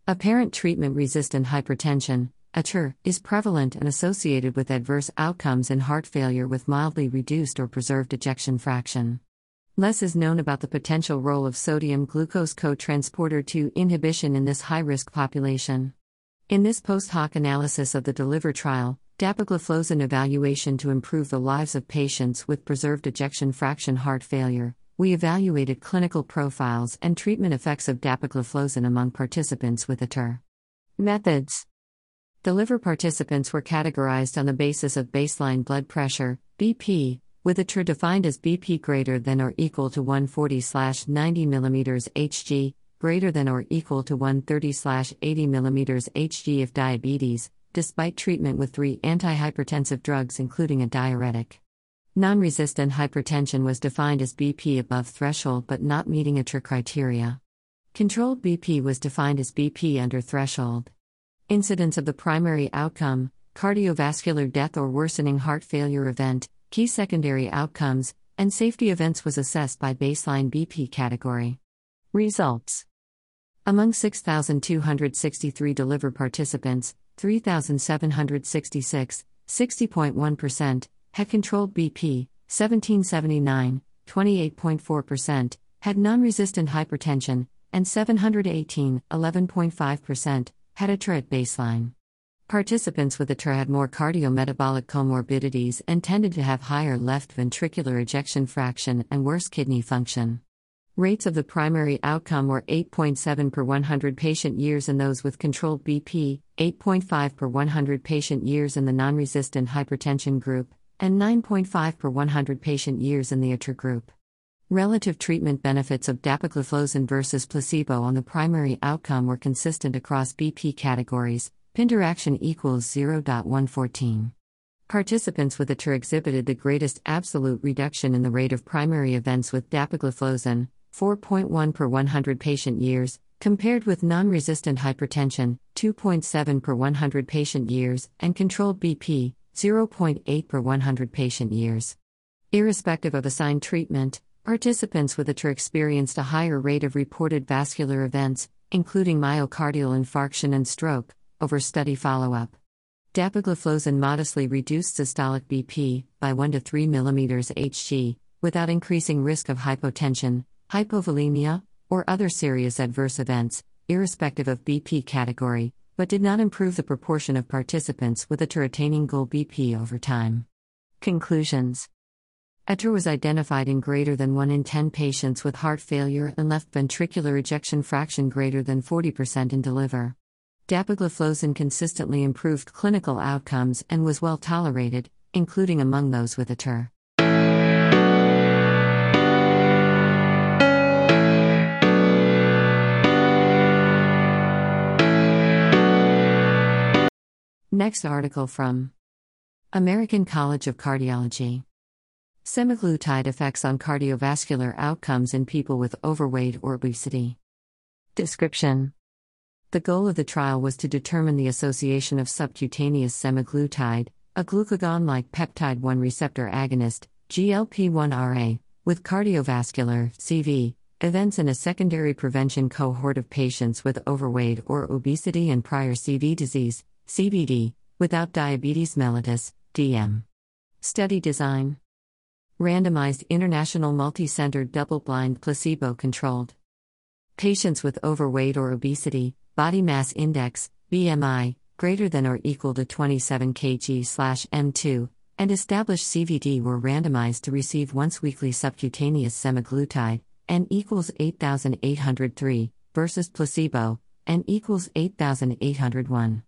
Apparent treatment resistant hypertension, ATR, is prevalent and associated with adverse outcomes in heart failure with mildly reduced or preserved ejection fraction. Less is known about the potential role of sodium glucose cotransporter 2 inhibition in this high risk population. In this post hoc analysis of the DELIVER trial, Dapagliflozin evaluation to improve the lives of patients with preserved ejection fraction heart failure. We evaluated clinical profiles and treatment effects of dapagliflozin among participants with ATER. Methods DELIVER participants were categorized on the basis of baseline blood pressure, BP, with a defined as BP greater than or equal to 140 90 mm Hg, greater than or equal to 130 80 mm Hg if diabetes, despite treatment with three antihypertensive drugs, including a diuretic. Non resistant hypertension was defined as BP above threshold but not meeting a ATR criteria. Controlled BP was defined as BP under threshold. Incidence of the primary outcome, cardiovascular death or worsening heart failure event, key secondary outcomes, and safety events was assessed by baseline BP category. Results Among 6,263 DELIVER participants, 3,766, 60.1%, had controlled BP, 1779, 28.4%, had non resistant hypertension, and 718, 11.5%, had ATR at baseline. Participants with a ATER had more cardiometabolic comorbidities and tended to have higher left ventricular ejection fraction and worse kidney function. Rates of the primary outcome were 8.7 per 100 patient years in those with controlled BP, 8.5 per 100 patient years in the non resistant hypertension group, and 9.5 per 100 patient years in the ATER group. Relative treatment benefits of dapagliflozin versus placebo on the primary outcome were consistent across BP categories. Pinduraction equals 0.114. Participants with ATER exhibited the greatest absolute reduction in the rate of primary events with dapagliflozin, 4.1 per 100 patient years, compared with non resistant hypertension, 2.7 per 100 patient years, and controlled BP, 0.8 per 100 patient years. Irrespective of assigned treatment, Participants with ATER experienced a higher rate of reported vascular events, including myocardial infarction and stroke, over study follow up. Dapagliflozin modestly reduced systolic BP by 1 to 3 mm Hg without increasing risk of hypotension, hypovolemia, or other serious adverse events, irrespective of BP category, but did not improve the proportion of participants with ATER attaining goal BP over time. Conclusions ATER was identified in greater than 1 in 10 patients with heart failure and left ventricular ejection fraction greater than 40% in DELIVER. Dapagliflozin consistently improved clinical outcomes and was well tolerated, including among those with ATER. Next article from American College of Cardiology. Semaglutide effects on cardiovascular outcomes in people with overweight or obesity. Description The goal of the trial was to determine the association of subcutaneous semaglutide, a glucagon like peptide 1 receptor agonist, GLP 1RA, with cardiovascular CV, events in a secondary prevention cohort of patients with overweight or obesity and prior CV disease, CVD, without diabetes mellitus, DM. Study design randomized international multi-centered double-blind placebo-controlled. Patients with overweight or obesity, body mass index, BMI, greater than or equal to 27 kg/m2, and established CVD were randomized to receive once weekly subcutaneous semaglutide, n equals 8803, versus placebo, n equals 8801.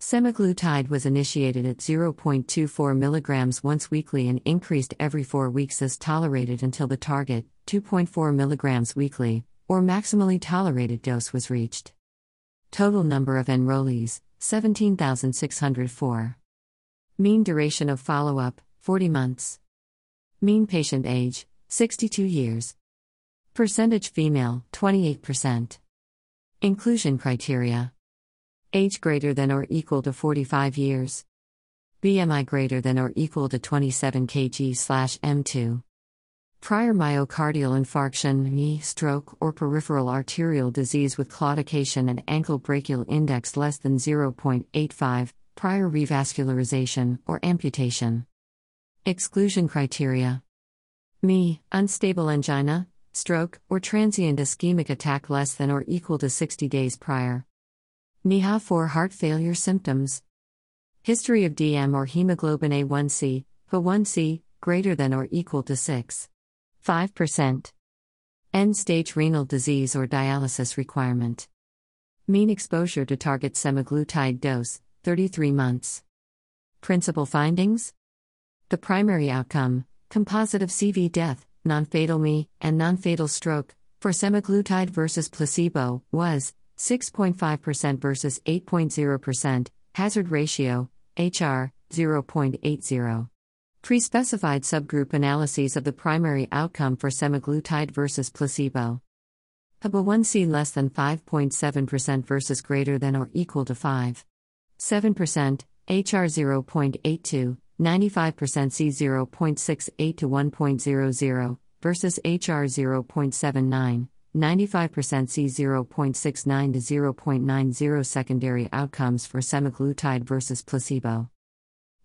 Semaglutide was initiated at 0.24 mg once weekly and increased every 4 weeks as tolerated until the target, 2.4 mg weekly, or maximally tolerated dose was reached. Total number of enrollees 17,604. Mean duration of follow up 40 months. Mean patient age 62 years. Percentage female 28%. Inclusion criteria Age greater than or equal to 45 years. BMI greater than or equal to 27 kg/m2. Prior myocardial infarction, knee, stroke, or peripheral arterial disease with claudication and ankle brachial index less than 0.85, prior revascularization or amputation. Exclusion criteria Me, unstable angina, stroke, or transient ischemic attack less than or equal to 60 days prior. NYHA for heart failure symptoms. History of DM or hemoglobin A1C, HA1C, greater than or equal to 6. 5%. End stage renal disease or dialysis requirement. Mean exposure to target semaglutide dose, 33 months. Principal findings? The primary outcome, composite of CV death, non fatal ME, and non fatal stroke, for semaglutide versus placebo, was 6.5% versus 8.0%, hazard ratio, HR, 0.80. Pre specified subgroup analyses of the primary outcome for semaglutide versus placebo. HbA1c less than 5.7% versus greater than or equal to 5. 7%, HR 0.82, 95% C 0.68 to 1.00, versus HR 0.79, 95% C 0.69 to 0.90 secondary outcomes for semaglutide versus placebo.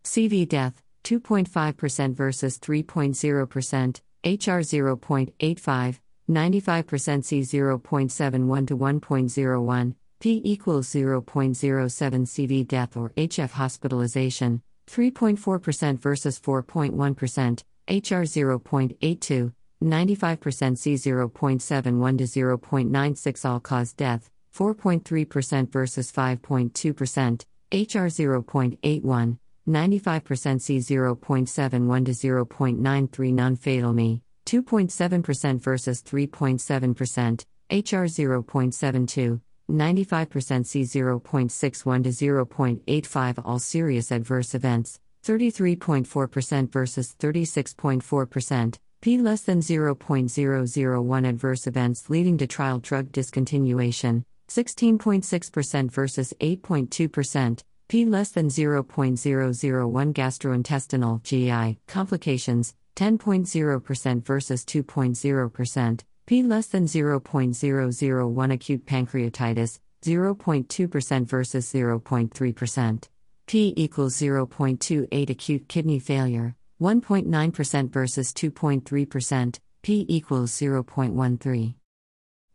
CV death 2.5% versus 3.0%, HR 0.85, 95% C 0.71 to 1.01, P equals 0.07 CV death or HF hospitalization, 3.4% versus 4.1%, HR 0.82, 95% C 0.71 to 0.96 all cause death, 4.3% versus 5.2%, HR 0.81, 95% C 0.71 to 0.93 non fatal ME, 2.7% versus 3.7%, HR 0.72, 95% C 0.61 to 0.85 all serious adverse events, 33.4% versus 36.4%, P less than 0.001 adverse events leading to trial drug discontinuation, 16.6% versus 8.2%, P less than 0.001 gastrointestinal GI complications, 10.0% versus 2.0%, P less than 0.001 acute pancreatitis, 0.2% versus 0.3%. P equals 0.28 acute kidney failure, 1.9% versus 2.3%, P equals 0.13.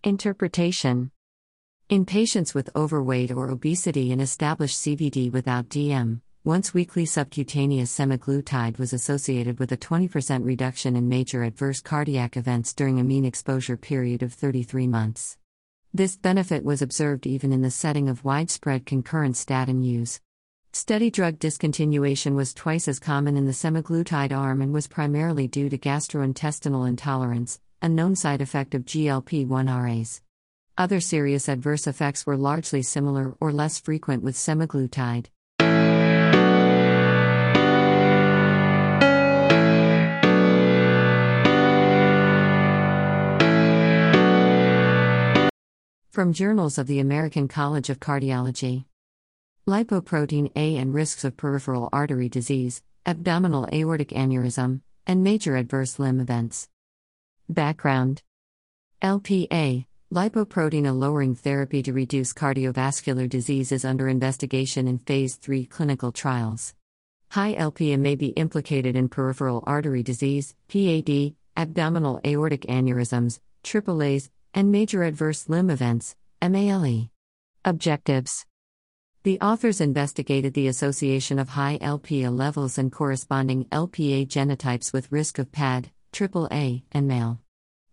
Interpretation In patients with overweight or obesity and established CVD without DM, once weekly subcutaneous semaglutide was associated with a 20% reduction in major adverse cardiac events during a mean exposure period of 33 months. This benefit was observed even in the setting of widespread concurrent statin use. Steady drug discontinuation was twice as common in the semaglutide arm and was primarily due to gastrointestinal intolerance, a known side effect of GLP 1 RAs. Other serious adverse effects were largely similar or less frequent with semaglutide. From Journals of the American College of Cardiology. Lipoprotein A and risks of peripheral artery disease, abdominal aortic aneurysm, and major adverse limb events. Background LPA, lipoprotein A lowering therapy to reduce cardiovascular disease is under investigation in Phase 3 clinical trials. High LPA may be implicated in peripheral artery disease, PAD, abdominal aortic aneurysms, AAAs, and major adverse limb events, MALE. Objectives the authors investigated the association of high LPA levels and corresponding LPA genotypes with risk of PAD, AAA, and MALE.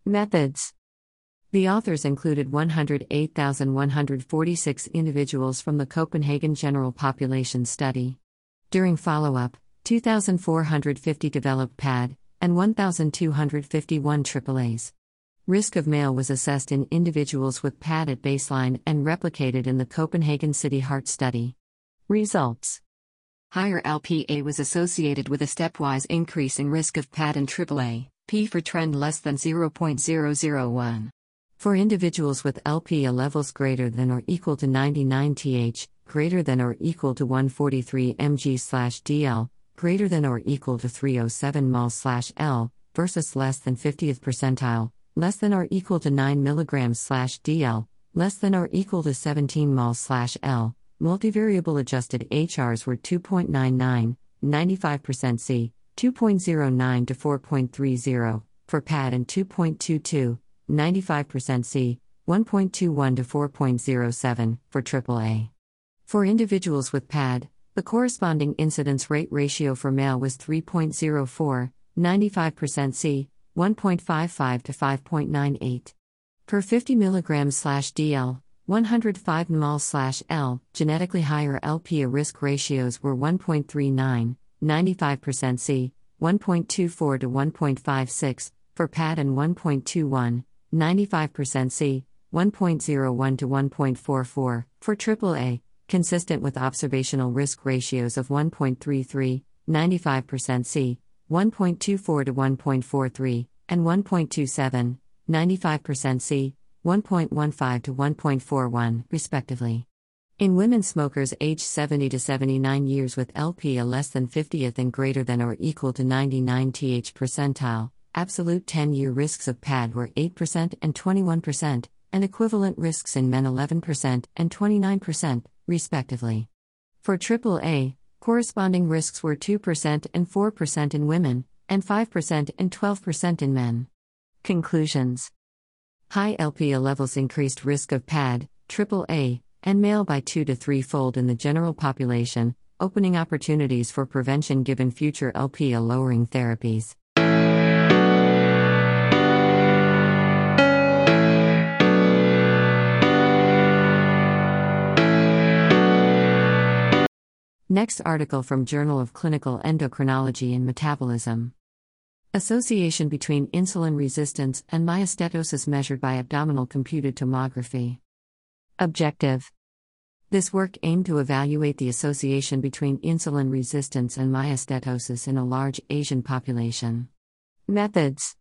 Methods The authors included 108,146 individuals from the Copenhagen General Population Study. During follow up, 2,450 developed PAD, and 1,251 AAAs. Risk of MALE was assessed in individuals with PAD at baseline and replicated in the Copenhagen City Heart Study. Results Higher LPA was associated with a stepwise increase in risk of PAD and AAA, P for trend less than 0.001. For individuals with LPA levels greater than or equal to 99 th, greater than or equal to 143 mg/dl, greater than or equal to 307 mol/l versus less than 50th percentile, less than or equal to 9 mg slash DL, less than or equal to 17 mol slash L, multivariable adjusted HRs were 2.99, 95% C, 2.09 to 4.30, for PAD and 2.22, 95% C, 1.21 to 4.07, for AAA. For individuals with PAD, the corresponding incidence rate ratio for male was 3.04, 95% C, 1.55 to 5.98 per 50 mg slash DL, 105 mol slash L. Genetically higher LPA risk ratios were 1.39, 95% C, 1.24 to 1.56 for PAD and 1.21, 95% C, 1.01 to 1.44 for AAA, consistent with observational risk ratios of 1.33, 95% C, 1.24 to 1.43, and 1.27, 95% C, 1.15 to 1.41, respectively. In women smokers aged 70 to 79 years with LPA less than 50th and greater than or equal to 99 th percentile, absolute 10 year risks of PAD were 8% and 21%, and equivalent risks in men 11% and 29%, respectively. For AAA, corresponding risks were 2% and 4% in women, and 5% and 12% in men. Conclusions High LPA levels increased risk of PAD, AAA, and male by 2 to 3 fold in the general population, opening opportunities for prevention given future LPA lowering therapies. Next article from Journal of Clinical Endocrinology and Metabolism. Association between insulin resistance and myosteatosis measured by abdominal computed tomography. Objective This work aimed to evaluate the association between insulin resistance and myosteatosis in a large Asian population. Methods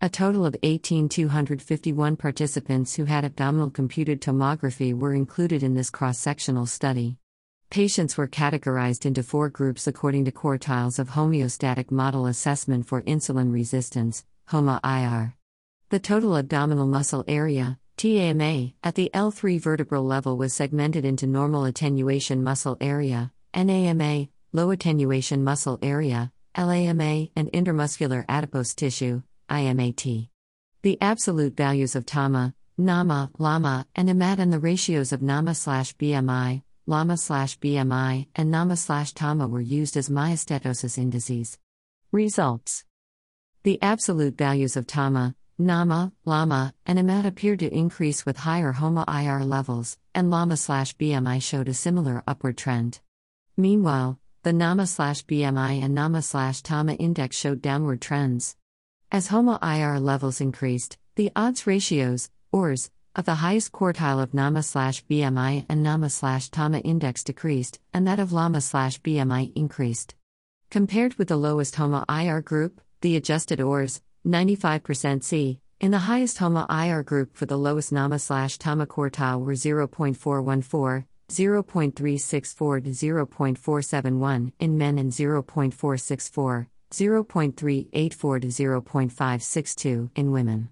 A total of 18,251 participants who had abdominal computed tomography were included in this cross sectional study. Patients were categorized into four groups according to quartiles of homeostatic model assessment for insulin resistance, HOMA-IR. The total abdominal muscle area, TAMA, at the L3 vertebral level was segmented into normal attenuation muscle area, NAMA, low attenuation muscle area, LAMA, and intermuscular adipose tissue, IMAT. The absolute values of TAMA, NAMA, LAMA, and IMAT and the ratios of NAMA slash BMI, LAMA slash BMI, and NAMA slash TAMA were used as myosteatosis indices. Results The absolute values of TAMA, NAMA, LAMA, and IMAT appeared to increase with higher HOMA IR levels, and LAMA slash BMI showed a similar upward trend. Meanwhile, the NAMA slash BMI and NAMA slash TAMA index showed downward trends. As HOMA IR levels increased, the odds ratios, ORS, of the highest quartile of NAMA slash BMI and NAMA slash TAMA index decreased, and that of LAMA slash BMI increased. Compared with the lowest HOMA IR group, the adjusted ORS, 95% C, in the highest HOMA IR group for the lowest NAMA slash TAMA quartile were 0.414, 0.364 to 0.471 in men and 0.464, 0.384 to 0.562 in women.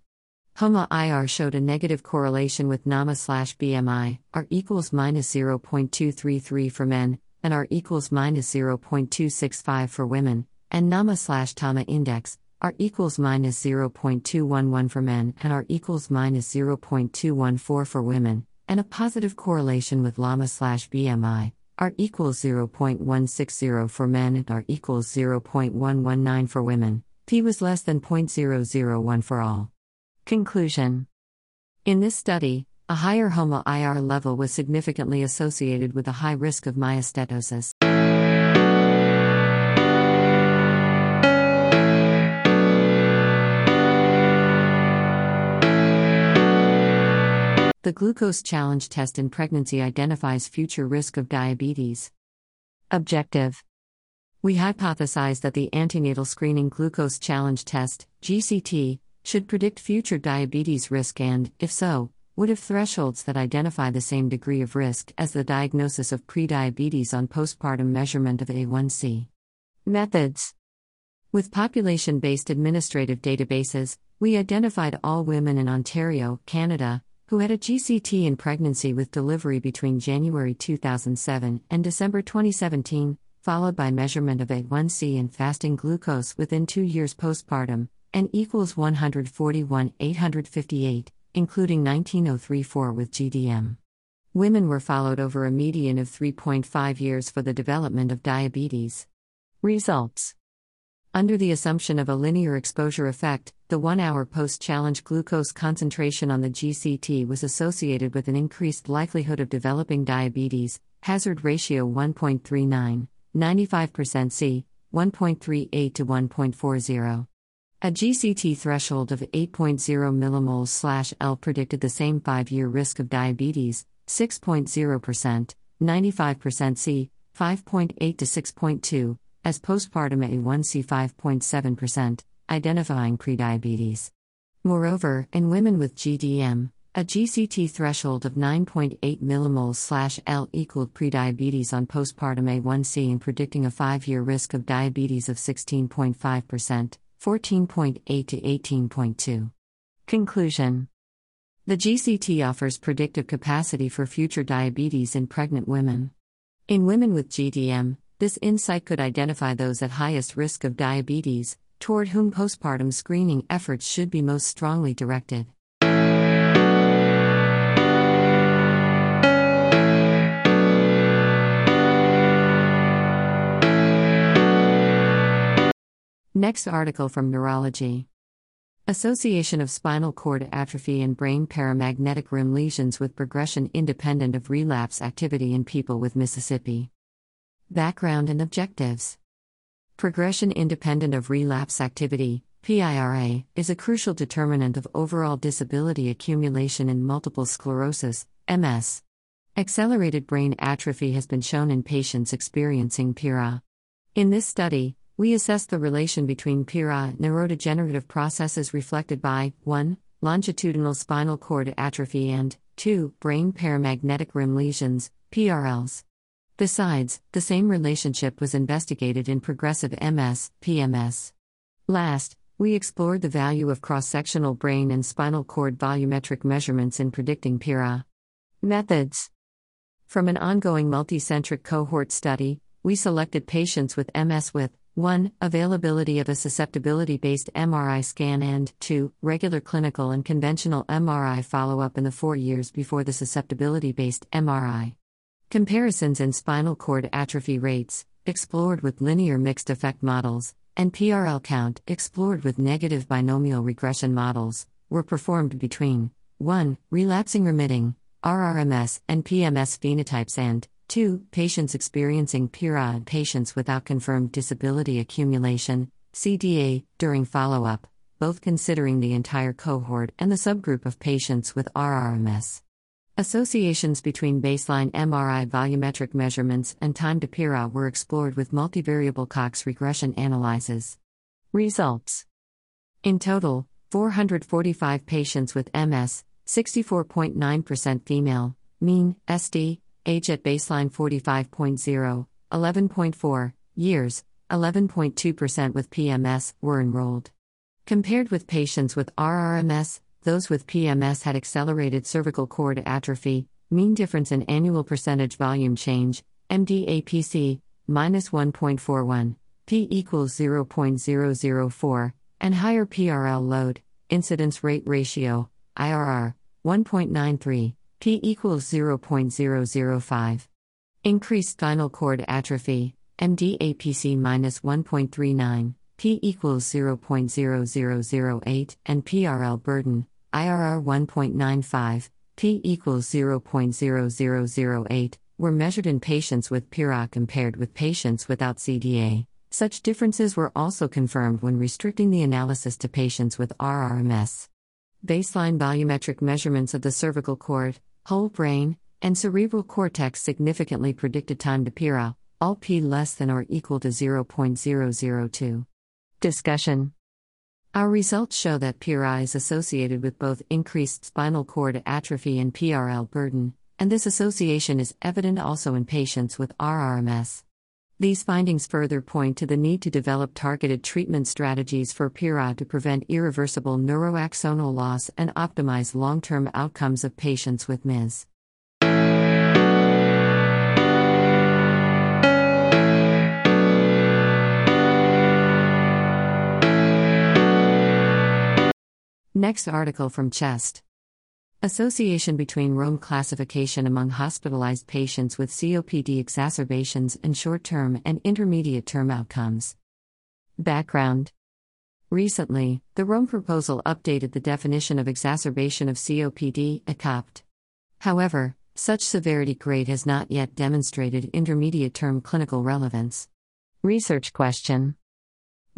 HOMA IR showed a negative correlation with NAMA slash BMI, R equals minus 0.233 for men, and R equals minus 0.265 for women, and NAMA slash TAMA index, R equals minus 0.211 for men, and R equals minus 0.214 for women, and a positive correlation with LAMA slash BMI, R equals 0.160 for men and R equals 0.119 for women. P was less than 0.001 for all. Conclusion In this study, a higher HOMA IR level was significantly associated with a high risk of myosteatosis. The glucose challenge test in pregnancy identifies future risk of diabetes. Objective We hypothesize that the antenatal screening glucose challenge test, GCT, should predict future diabetes risk and, if so, would have thresholds that identify the same degree of risk as the diagnosis of prediabetes on postpartum measurement of A1C. Methods With population based administrative databases, we identified all women in Ontario, Canada, who had a GCT in pregnancy with delivery between January 2007 and December 2017, followed by measurement of A1C and fasting glucose within two years postpartum, N equals 141 858, including 19034 with GDM. Women were followed over a median of 3.5 years for the development of diabetes. Results Under the assumption of a linear exposure effect, the one hour post challenge glucose concentration on the GCT was associated with an increased likelihood of developing diabetes, hazard ratio 1.39, 95% C, 1.38 to 1.40. A GCT threshold of 8.0 mmol L predicted the same 5 year risk of diabetes 6.0%, 95% C, 5.8 to 6.2, as postpartum A1C 5.7%, identifying prediabetes. Moreover, in women with GDM, a GCT threshold of 9.8 mmol L equaled prediabetes on postpartum A1C and predicting a 5 year risk of diabetes of 16.5%. 14.8 to 18.2. Conclusion The GCT offers predictive capacity for future diabetes in pregnant women. In women with GDM, this insight could identify those at highest risk of diabetes, toward whom postpartum screening efforts should be most strongly directed. Next article from Neurology. Association of spinal cord atrophy and brain paramagnetic rim lesions with progression independent of relapse activity in people with Mississippi. Background and objectives Progression independent of relapse activity, PIRA, is a crucial determinant of overall disability accumulation in multiple sclerosis, MS. Accelerated brain atrophy has been shown in patients experiencing PIRA. In this study, we assess the relation between PIRA neurodegenerative processes reflected by 1. longitudinal spinal cord atrophy and 2. brain paramagnetic rim lesions, PRLs. Besides, the same relationship was investigated in progressive MS, PMS. Last, we explored the value of cross sectional brain and spinal cord volumetric measurements in predicting PIRA. Methods From an ongoing multicentric cohort study, we selected patients with MS with 1. Availability of a susceptibility based MRI scan, and 2. Regular clinical and conventional MRI follow up in the four years before the susceptibility based MRI. Comparisons in spinal cord atrophy rates, explored with linear mixed effect models, and PRL count, explored with negative binomial regression models, were performed between 1. Relapsing remitting, RRMS, and PMS phenotypes, and 2. Patients experiencing PIRA and patients without confirmed disability accumulation, CDA, during follow up, both considering the entire cohort and the subgroup of patients with RRMS. Associations between baseline MRI volumetric measurements and time to PIRA were explored with multivariable Cox regression analyses. Results In total, 445 patients with MS, 64.9% female, mean, SD, age at baseline 45.0, 11.4 years, 11.2% with PMS were enrolled. Compared with patients with RRMS, those with PMS had accelerated cervical cord atrophy, mean difference in annual percentage volume change, MDAPC, minus 1.41, P equals 0.004, and higher PRL load, incidence rate ratio, IRR, 1.93. P equals 0.005. Increased spinal cord atrophy, MDAPC minus 1.39, P equals 0.0008, and PRL burden, IRR 1.95, P equals 0.0008, were measured in patients with PIRA compared with patients without CDA. Such differences were also confirmed when restricting the analysis to patients with RRMS. Baseline volumetric measurements of the cervical cord, whole brain, and cerebral cortex significantly predicted time to PIRA, all p less than or equal to 0.002. Discussion Our results show that PIRA is associated with both increased spinal cord atrophy and PRL burden, and this association is evident also in patients with RRMS. These findings further point to the need to develop targeted treatment strategies for PIRA to prevent irreversible neuroaxonal loss and optimize long term outcomes of patients with MS. Next article from Chest. Association between ROME classification among hospitalized patients with COPD exacerbations and short term and intermediate term outcomes. Background Recently, the ROME proposal updated the definition of exacerbation of COPD, ECOPD. However, such severity grade has not yet demonstrated intermediate term clinical relevance. Research question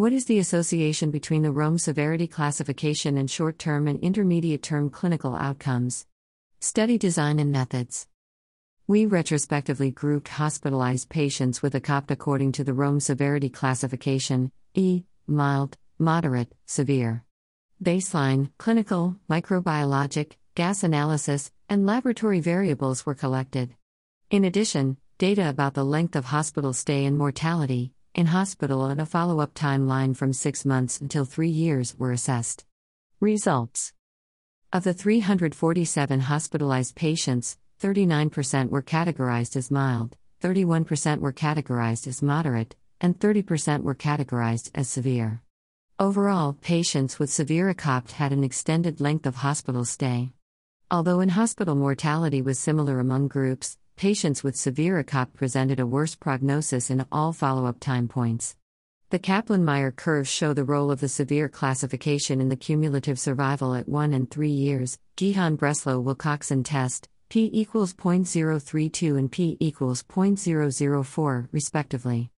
what is the association between the Rome severity classification and short term and intermediate term clinical outcomes? Study design and methods. We retrospectively grouped hospitalized patients with ECOPD according to the Rome severity classification E, mild, moderate, severe. Baseline, clinical, microbiologic, gas analysis, and laboratory variables were collected. In addition, data about the length of hospital stay and mortality, in hospital and a follow up timeline from six months until three years were assessed. Results Of the 347 hospitalized patients, 39% were categorized as mild, 31% were categorized as moderate, and 30% were categorized as severe. Overall, patients with severe ECOPD had an extended length of hospital stay. Although in hospital mortality was similar among groups, patients with severe ECOPD presented a worse prognosis in all follow up time points. The Kaplan Meier curves show the role of the severe classification in the cumulative survival at 1 and 3 years. Gehan Breslow Wilcoxon test, p equals 0.032 and p equals 0.004, respectively.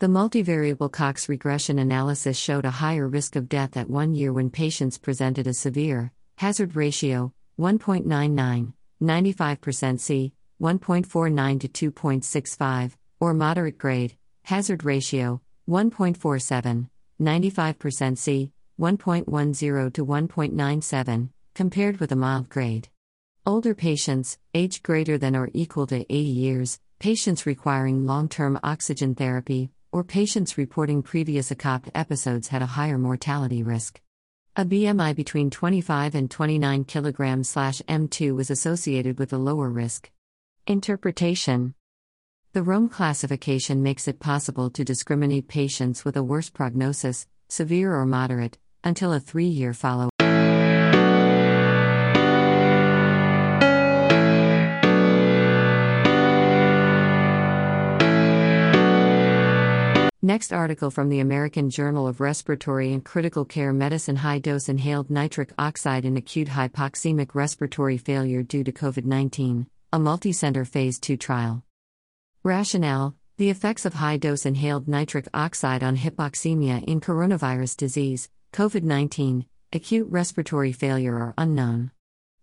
The multivariable Cox regression analysis showed a higher risk of death at one year when patients presented a severe hazard ratio 1.99, 95% C, 1.49 to 2.65, or moderate grade hazard ratio 1.47, 95% C, 1.10 to 1.97, compared with a mild grade. Older patients, age greater than or equal to 80 years, patients requiring long term oxygen therapy, or patients reporting previous ACOP episodes had a higher mortality risk. A BMI between 25 and 29 kg M2 was associated with a lower risk. Interpretation. The Rome classification makes it possible to discriminate patients with a worse prognosis, severe or moderate, until a three year follow up. Next article from the American Journal of Respiratory and Critical Care Medicine. High dose inhaled nitric oxide in acute hypoxemic respiratory failure due to COVID 19, a multicenter phase 2 trial. Rationale The effects of high dose inhaled nitric oxide on hypoxemia in coronavirus disease, COVID 19, acute respiratory failure are unknown.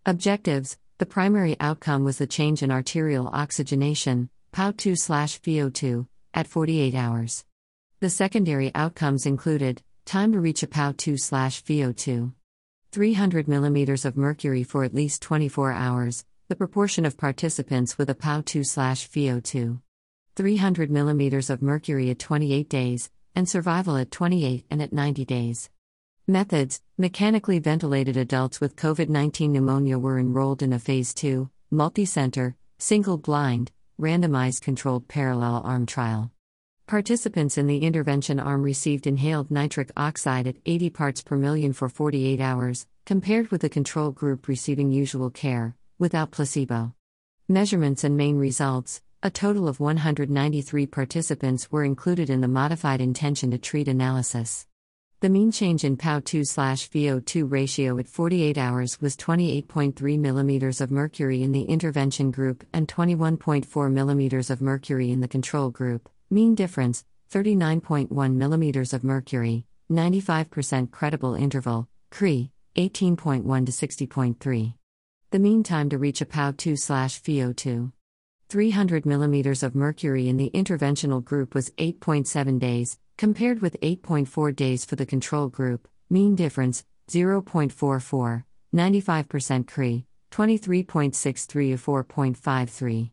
Objectives The primary outcome was the change in arterial oxygenation, PAO2 VO2, at 48 hours. The secondary outcomes included time to reach a PAO2 VO2, 300 mm of mercury for at least 24 hours, the proportion of participants with a PAO2 VO2. 300 mm of mercury at 28 days, and survival at 28 and at 90 days. Methods Mechanically ventilated adults with COVID 19 pneumonia were enrolled in a Phase 2, multi-center, single blind, randomized controlled parallel arm trial. Participants in the intervention arm received inhaled nitric oxide at 80 parts per million for 48 hours, compared with the control group receiving usual care, without placebo. Measurements and main results a total of 193 participants were included in the modified intention to treat analysis. The mean change in PAO2 VO2 ratio at 48 hours was 28.3 mm of mercury in the intervention group and 21.4 mm of mercury in the control group. Mean difference 39.1 mm of mercury, 95% credible interval, CRE, 18.1 to 60.3. The mean time to reach a PAO2 VO2. 300 mm of mercury in the interventional group was 8.7 days, compared with 8.4 days for the control group, mean difference 0.44, 95% CRE, 23.63 to 4.53.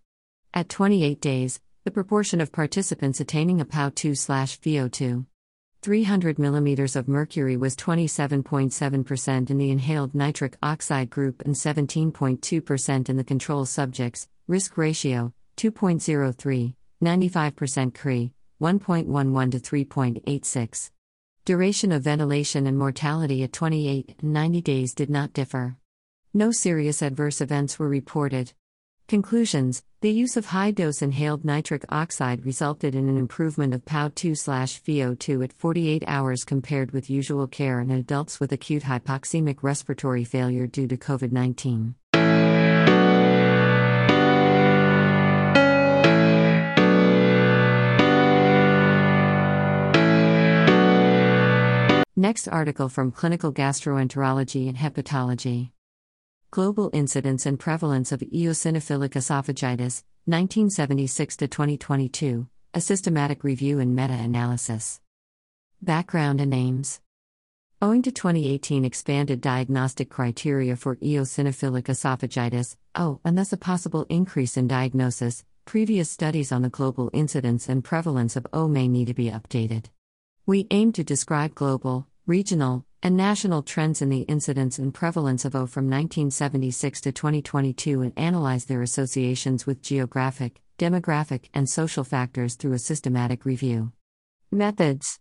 At 28 days, the proportion of participants attaining a PAO2 VO2 300 mm of mercury was 27.7% in the inhaled nitric oxide group and 17.2% in the control subjects, Risk ratio 2.03, 95% CRE, 1.11 to 3.86. Duration of ventilation and mortality at 28 and 90 days did not differ. No serious adverse events were reported. Conclusions The use of high dose inhaled nitric oxide resulted in an improvement of PAO2 VO2 at 48 hours compared with usual care in adults with acute hypoxemic respiratory failure due to COVID 19. Next article from Clinical Gastroenterology and Hepatology. Global Incidence and Prevalence of Eosinophilic Esophagitis, 1976 to 2022, a systematic review and meta analysis. Background and names. Owing to 2018 expanded diagnostic criteria for eosinophilic esophagitis, oh, and thus a possible increase in diagnosis, previous studies on the global incidence and prevalence of O may need to be updated. We aim to describe global, regional, and national trends in the incidence and prevalence of O from 1976 to 2022 and analyze their associations with geographic, demographic, and social factors through a systematic review. Methods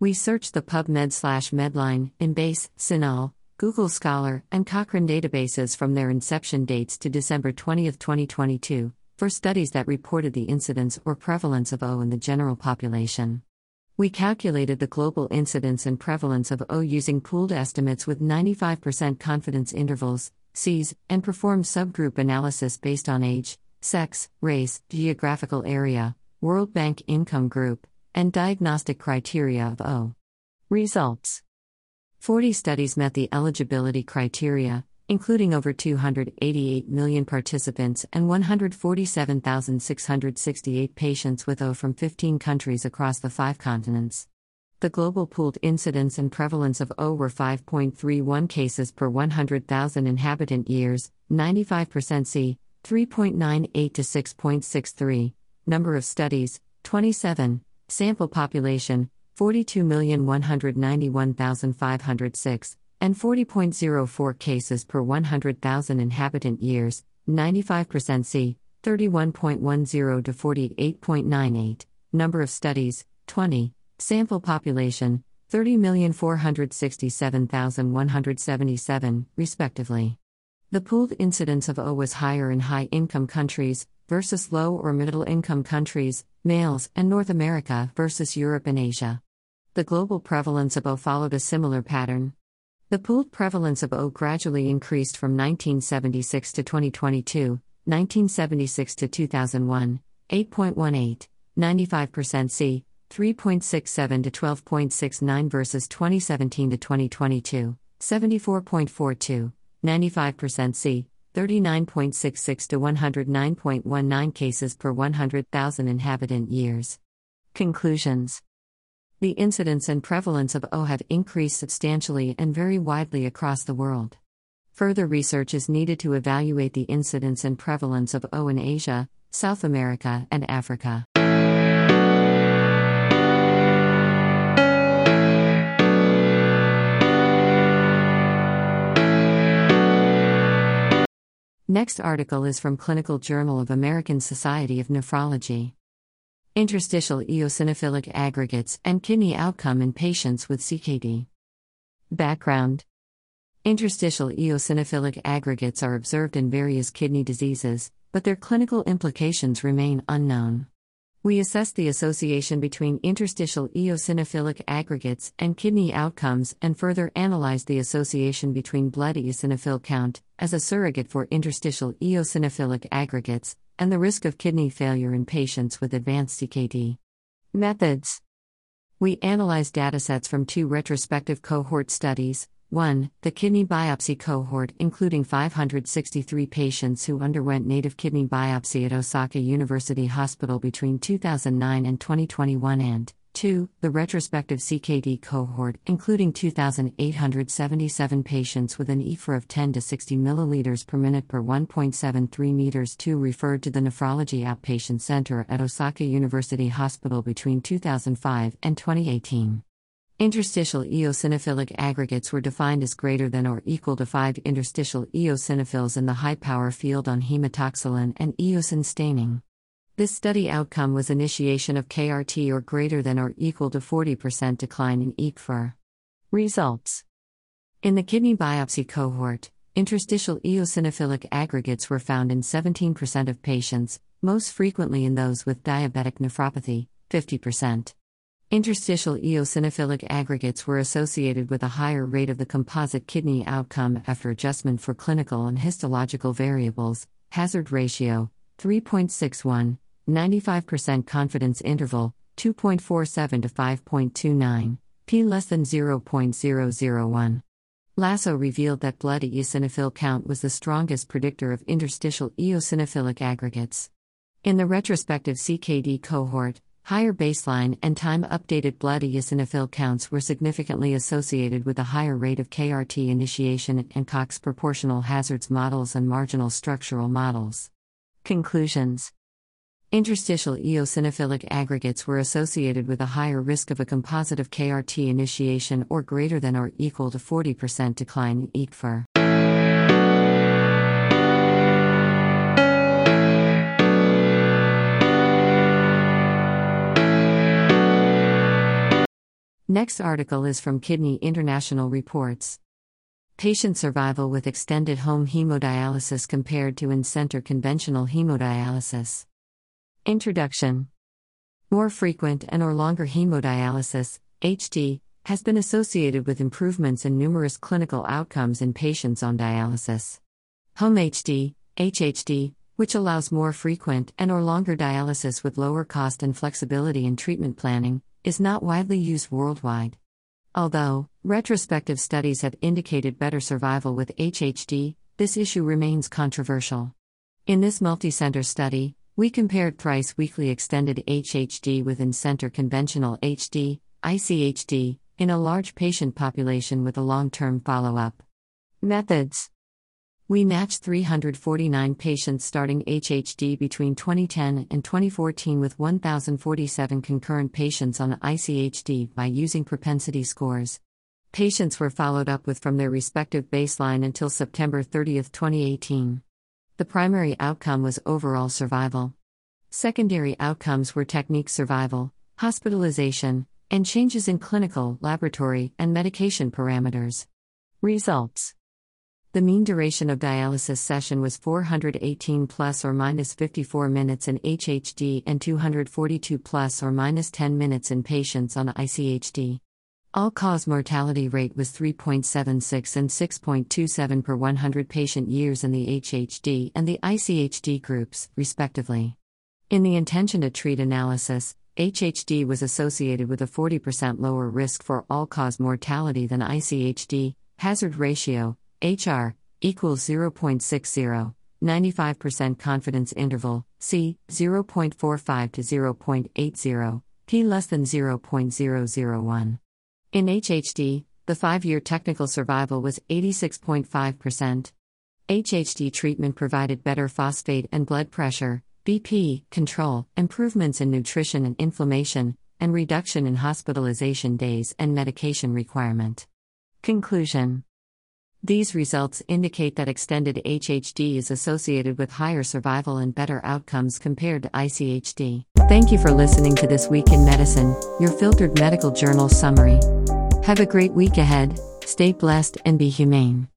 We search the PubMed slash Medline, Embase, CINAHL, Google Scholar, and Cochrane databases from their inception dates to December 20, 2022, for studies that reported the incidence or prevalence of O in the general population. We calculated the global incidence and prevalence of O using pooled estimates with 95% confidence intervals, Cs, and performed subgroup analysis based on age, sex, race, geographical area, World Bank income group, and diagnostic criteria of O. Results 40 studies met the eligibility criteria, including over 288 million participants and 147,668 patients with O from 15 countries across the five continents. The global pooled incidence and prevalence of O were 5.31 cases per 100,000 inhabitant years, 95% C, 3.98 to 6.63. Number of studies 27. Sample population 42,191,506 and 40.04 cases per 100,000 inhabitant years, 95% C, 31.10 to 48.98. Number of studies 20. Sample population 30,467,177, respectively. The pooled incidence of O was higher in high income countries versus low or middle income countries, males, and North America versus Europe and Asia. The global prevalence of O followed a similar pattern. The pooled prevalence of O gradually increased from 1976 to 2022, 1976 to 2001, 8.18, 95% C, 3.67 to 12.69 versus 2017 to 2022, 74.42. 95% C, 39.66 to 109.19 cases per 100,000 inhabitant years. Conclusions The incidence and prevalence of O have increased substantially and very widely across the world. Further research is needed to evaluate the incidence and prevalence of O in Asia, South America, and Africa. Next article is from Clinical Journal of American Society of Nephrology. Interstitial eosinophilic aggregates and kidney outcome in patients with CKD. Background Interstitial eosinophilic aggregates are observed in various kidney diseases, but their clinical implications remain unknown. We assessed the association between interstitial eosinophilic aggregates and kidney outcomes and further analyzed the association between blood eosinophil count, as a surrogate for interstitial eosinophilic aggregates, and the risk of kidney failure in patients with advanced CKD. Methods We analyzed datasets from two retrospective cohort studies, 1. The kidney biopsy cohort, including 563 patients who underwent native kidney biopsy at Osaka University Hospital between 2009 and 2021, and 2. The retrospective CKD cohort, including 2,877 patients with an EFR of 10 to 60 milliliters per minute per 1.73 meters, 2 referred to the Nephrology Outpatient Center at Osaka University Hospital between 2005 and 2018. Interstitial eosinophilic aggregates were defined as greater than or equal to 5 interstitial eosinophils in the high power field on hematoxylin and eosin staining. This study outcome was initiation of KRT or greater than or equal to 40% decline in EGFR. Results In the kidney biopsy cohort, interstitial eosinophilic aggregates were found in 17% of patients, most frequently in those with diabetic nephropathy, 50%. Interstitial eosinophilic aggregates were associated with a higher rate of the composite kidney outcome after adjustment for clinical and histological variables, hazard ratio 3.61, 95% confidence interval 2.47 to 5.29, p less than 0.001. Lasso revealed that blood eosinophil count was the strongest predictor of interstitial eosinophilic aggregates. In the retrospective CKD cohort, Higher baseline and time updated blood eosinophil counts were significantly associated with a higher rate of KRT initiation and Cox proportional hazards models and marginal structural models. Conclusions Interstitial eosinophilic aggregates were associated with a higher risk of a composite of KRT initiation or greater than or equal to 40% decline in EGFR. Next article is from Kidney International Reports. Patient survival with extended home hemodialysis compared to in center conventional hemodialysis. Introduction More frequent and or longer hemodialysis, HD, has been associated with improvements in numerous clinical outcomes in patients on dialysis. Home HD, HHD, which allows more frequent and or longer dialysis with lower cost and flexibility in treatment planning, is not widely used worldwide. Although retrospective studies have indicated better survival with HHD, this issue remains controversial. In this multicenter study, we compared thrice weekly extended HHD with in center conventional HD, ICHD, in a large patient population with a long term follow up. Methods We matched 349 patients starting HHD between 2010 and 2014 with 1,047 concurrent patients on ICHD by using propensity scores. Patients were followed up with from their respective baseline until September 30, 2018. The primary outcome was overall survival. Secondary outcomes were technique survival, hospitalization, and changes in clinical, laboratory, and medication parameters. Results The mean duration of dialysis session was 418 plus or minus 54 minutes in HHD and 242 plus or minus 10 minutes in patients on ICHD. All cause mortality rate was 3.76 and 6.27 per 100 patient years in the HHD and the ICHD groups, respectively. In the intention to treat analysis, HHD was associated with a 40% lower risk for all cause mortality than ICHD, hazard ratio, HR, equals 0.60, 95% confidence interval, C, 0.45 to 0.80, P less than 0.001. In HHD, the five year technical survival was 86.5%. HHD treatment provided better phosphate and blood pressure, BP, control, improvements in nutrition and inflammation, and reduction in hospitalization days and medication requirement. Conclusion These results indicate that extended HHD is associated with higher survival and better outcomes compared to ICHD. Thank you for listening to This Week in Medicine, your filtered medical journal summary. Have a great week ahead, stay blessed, and be humane.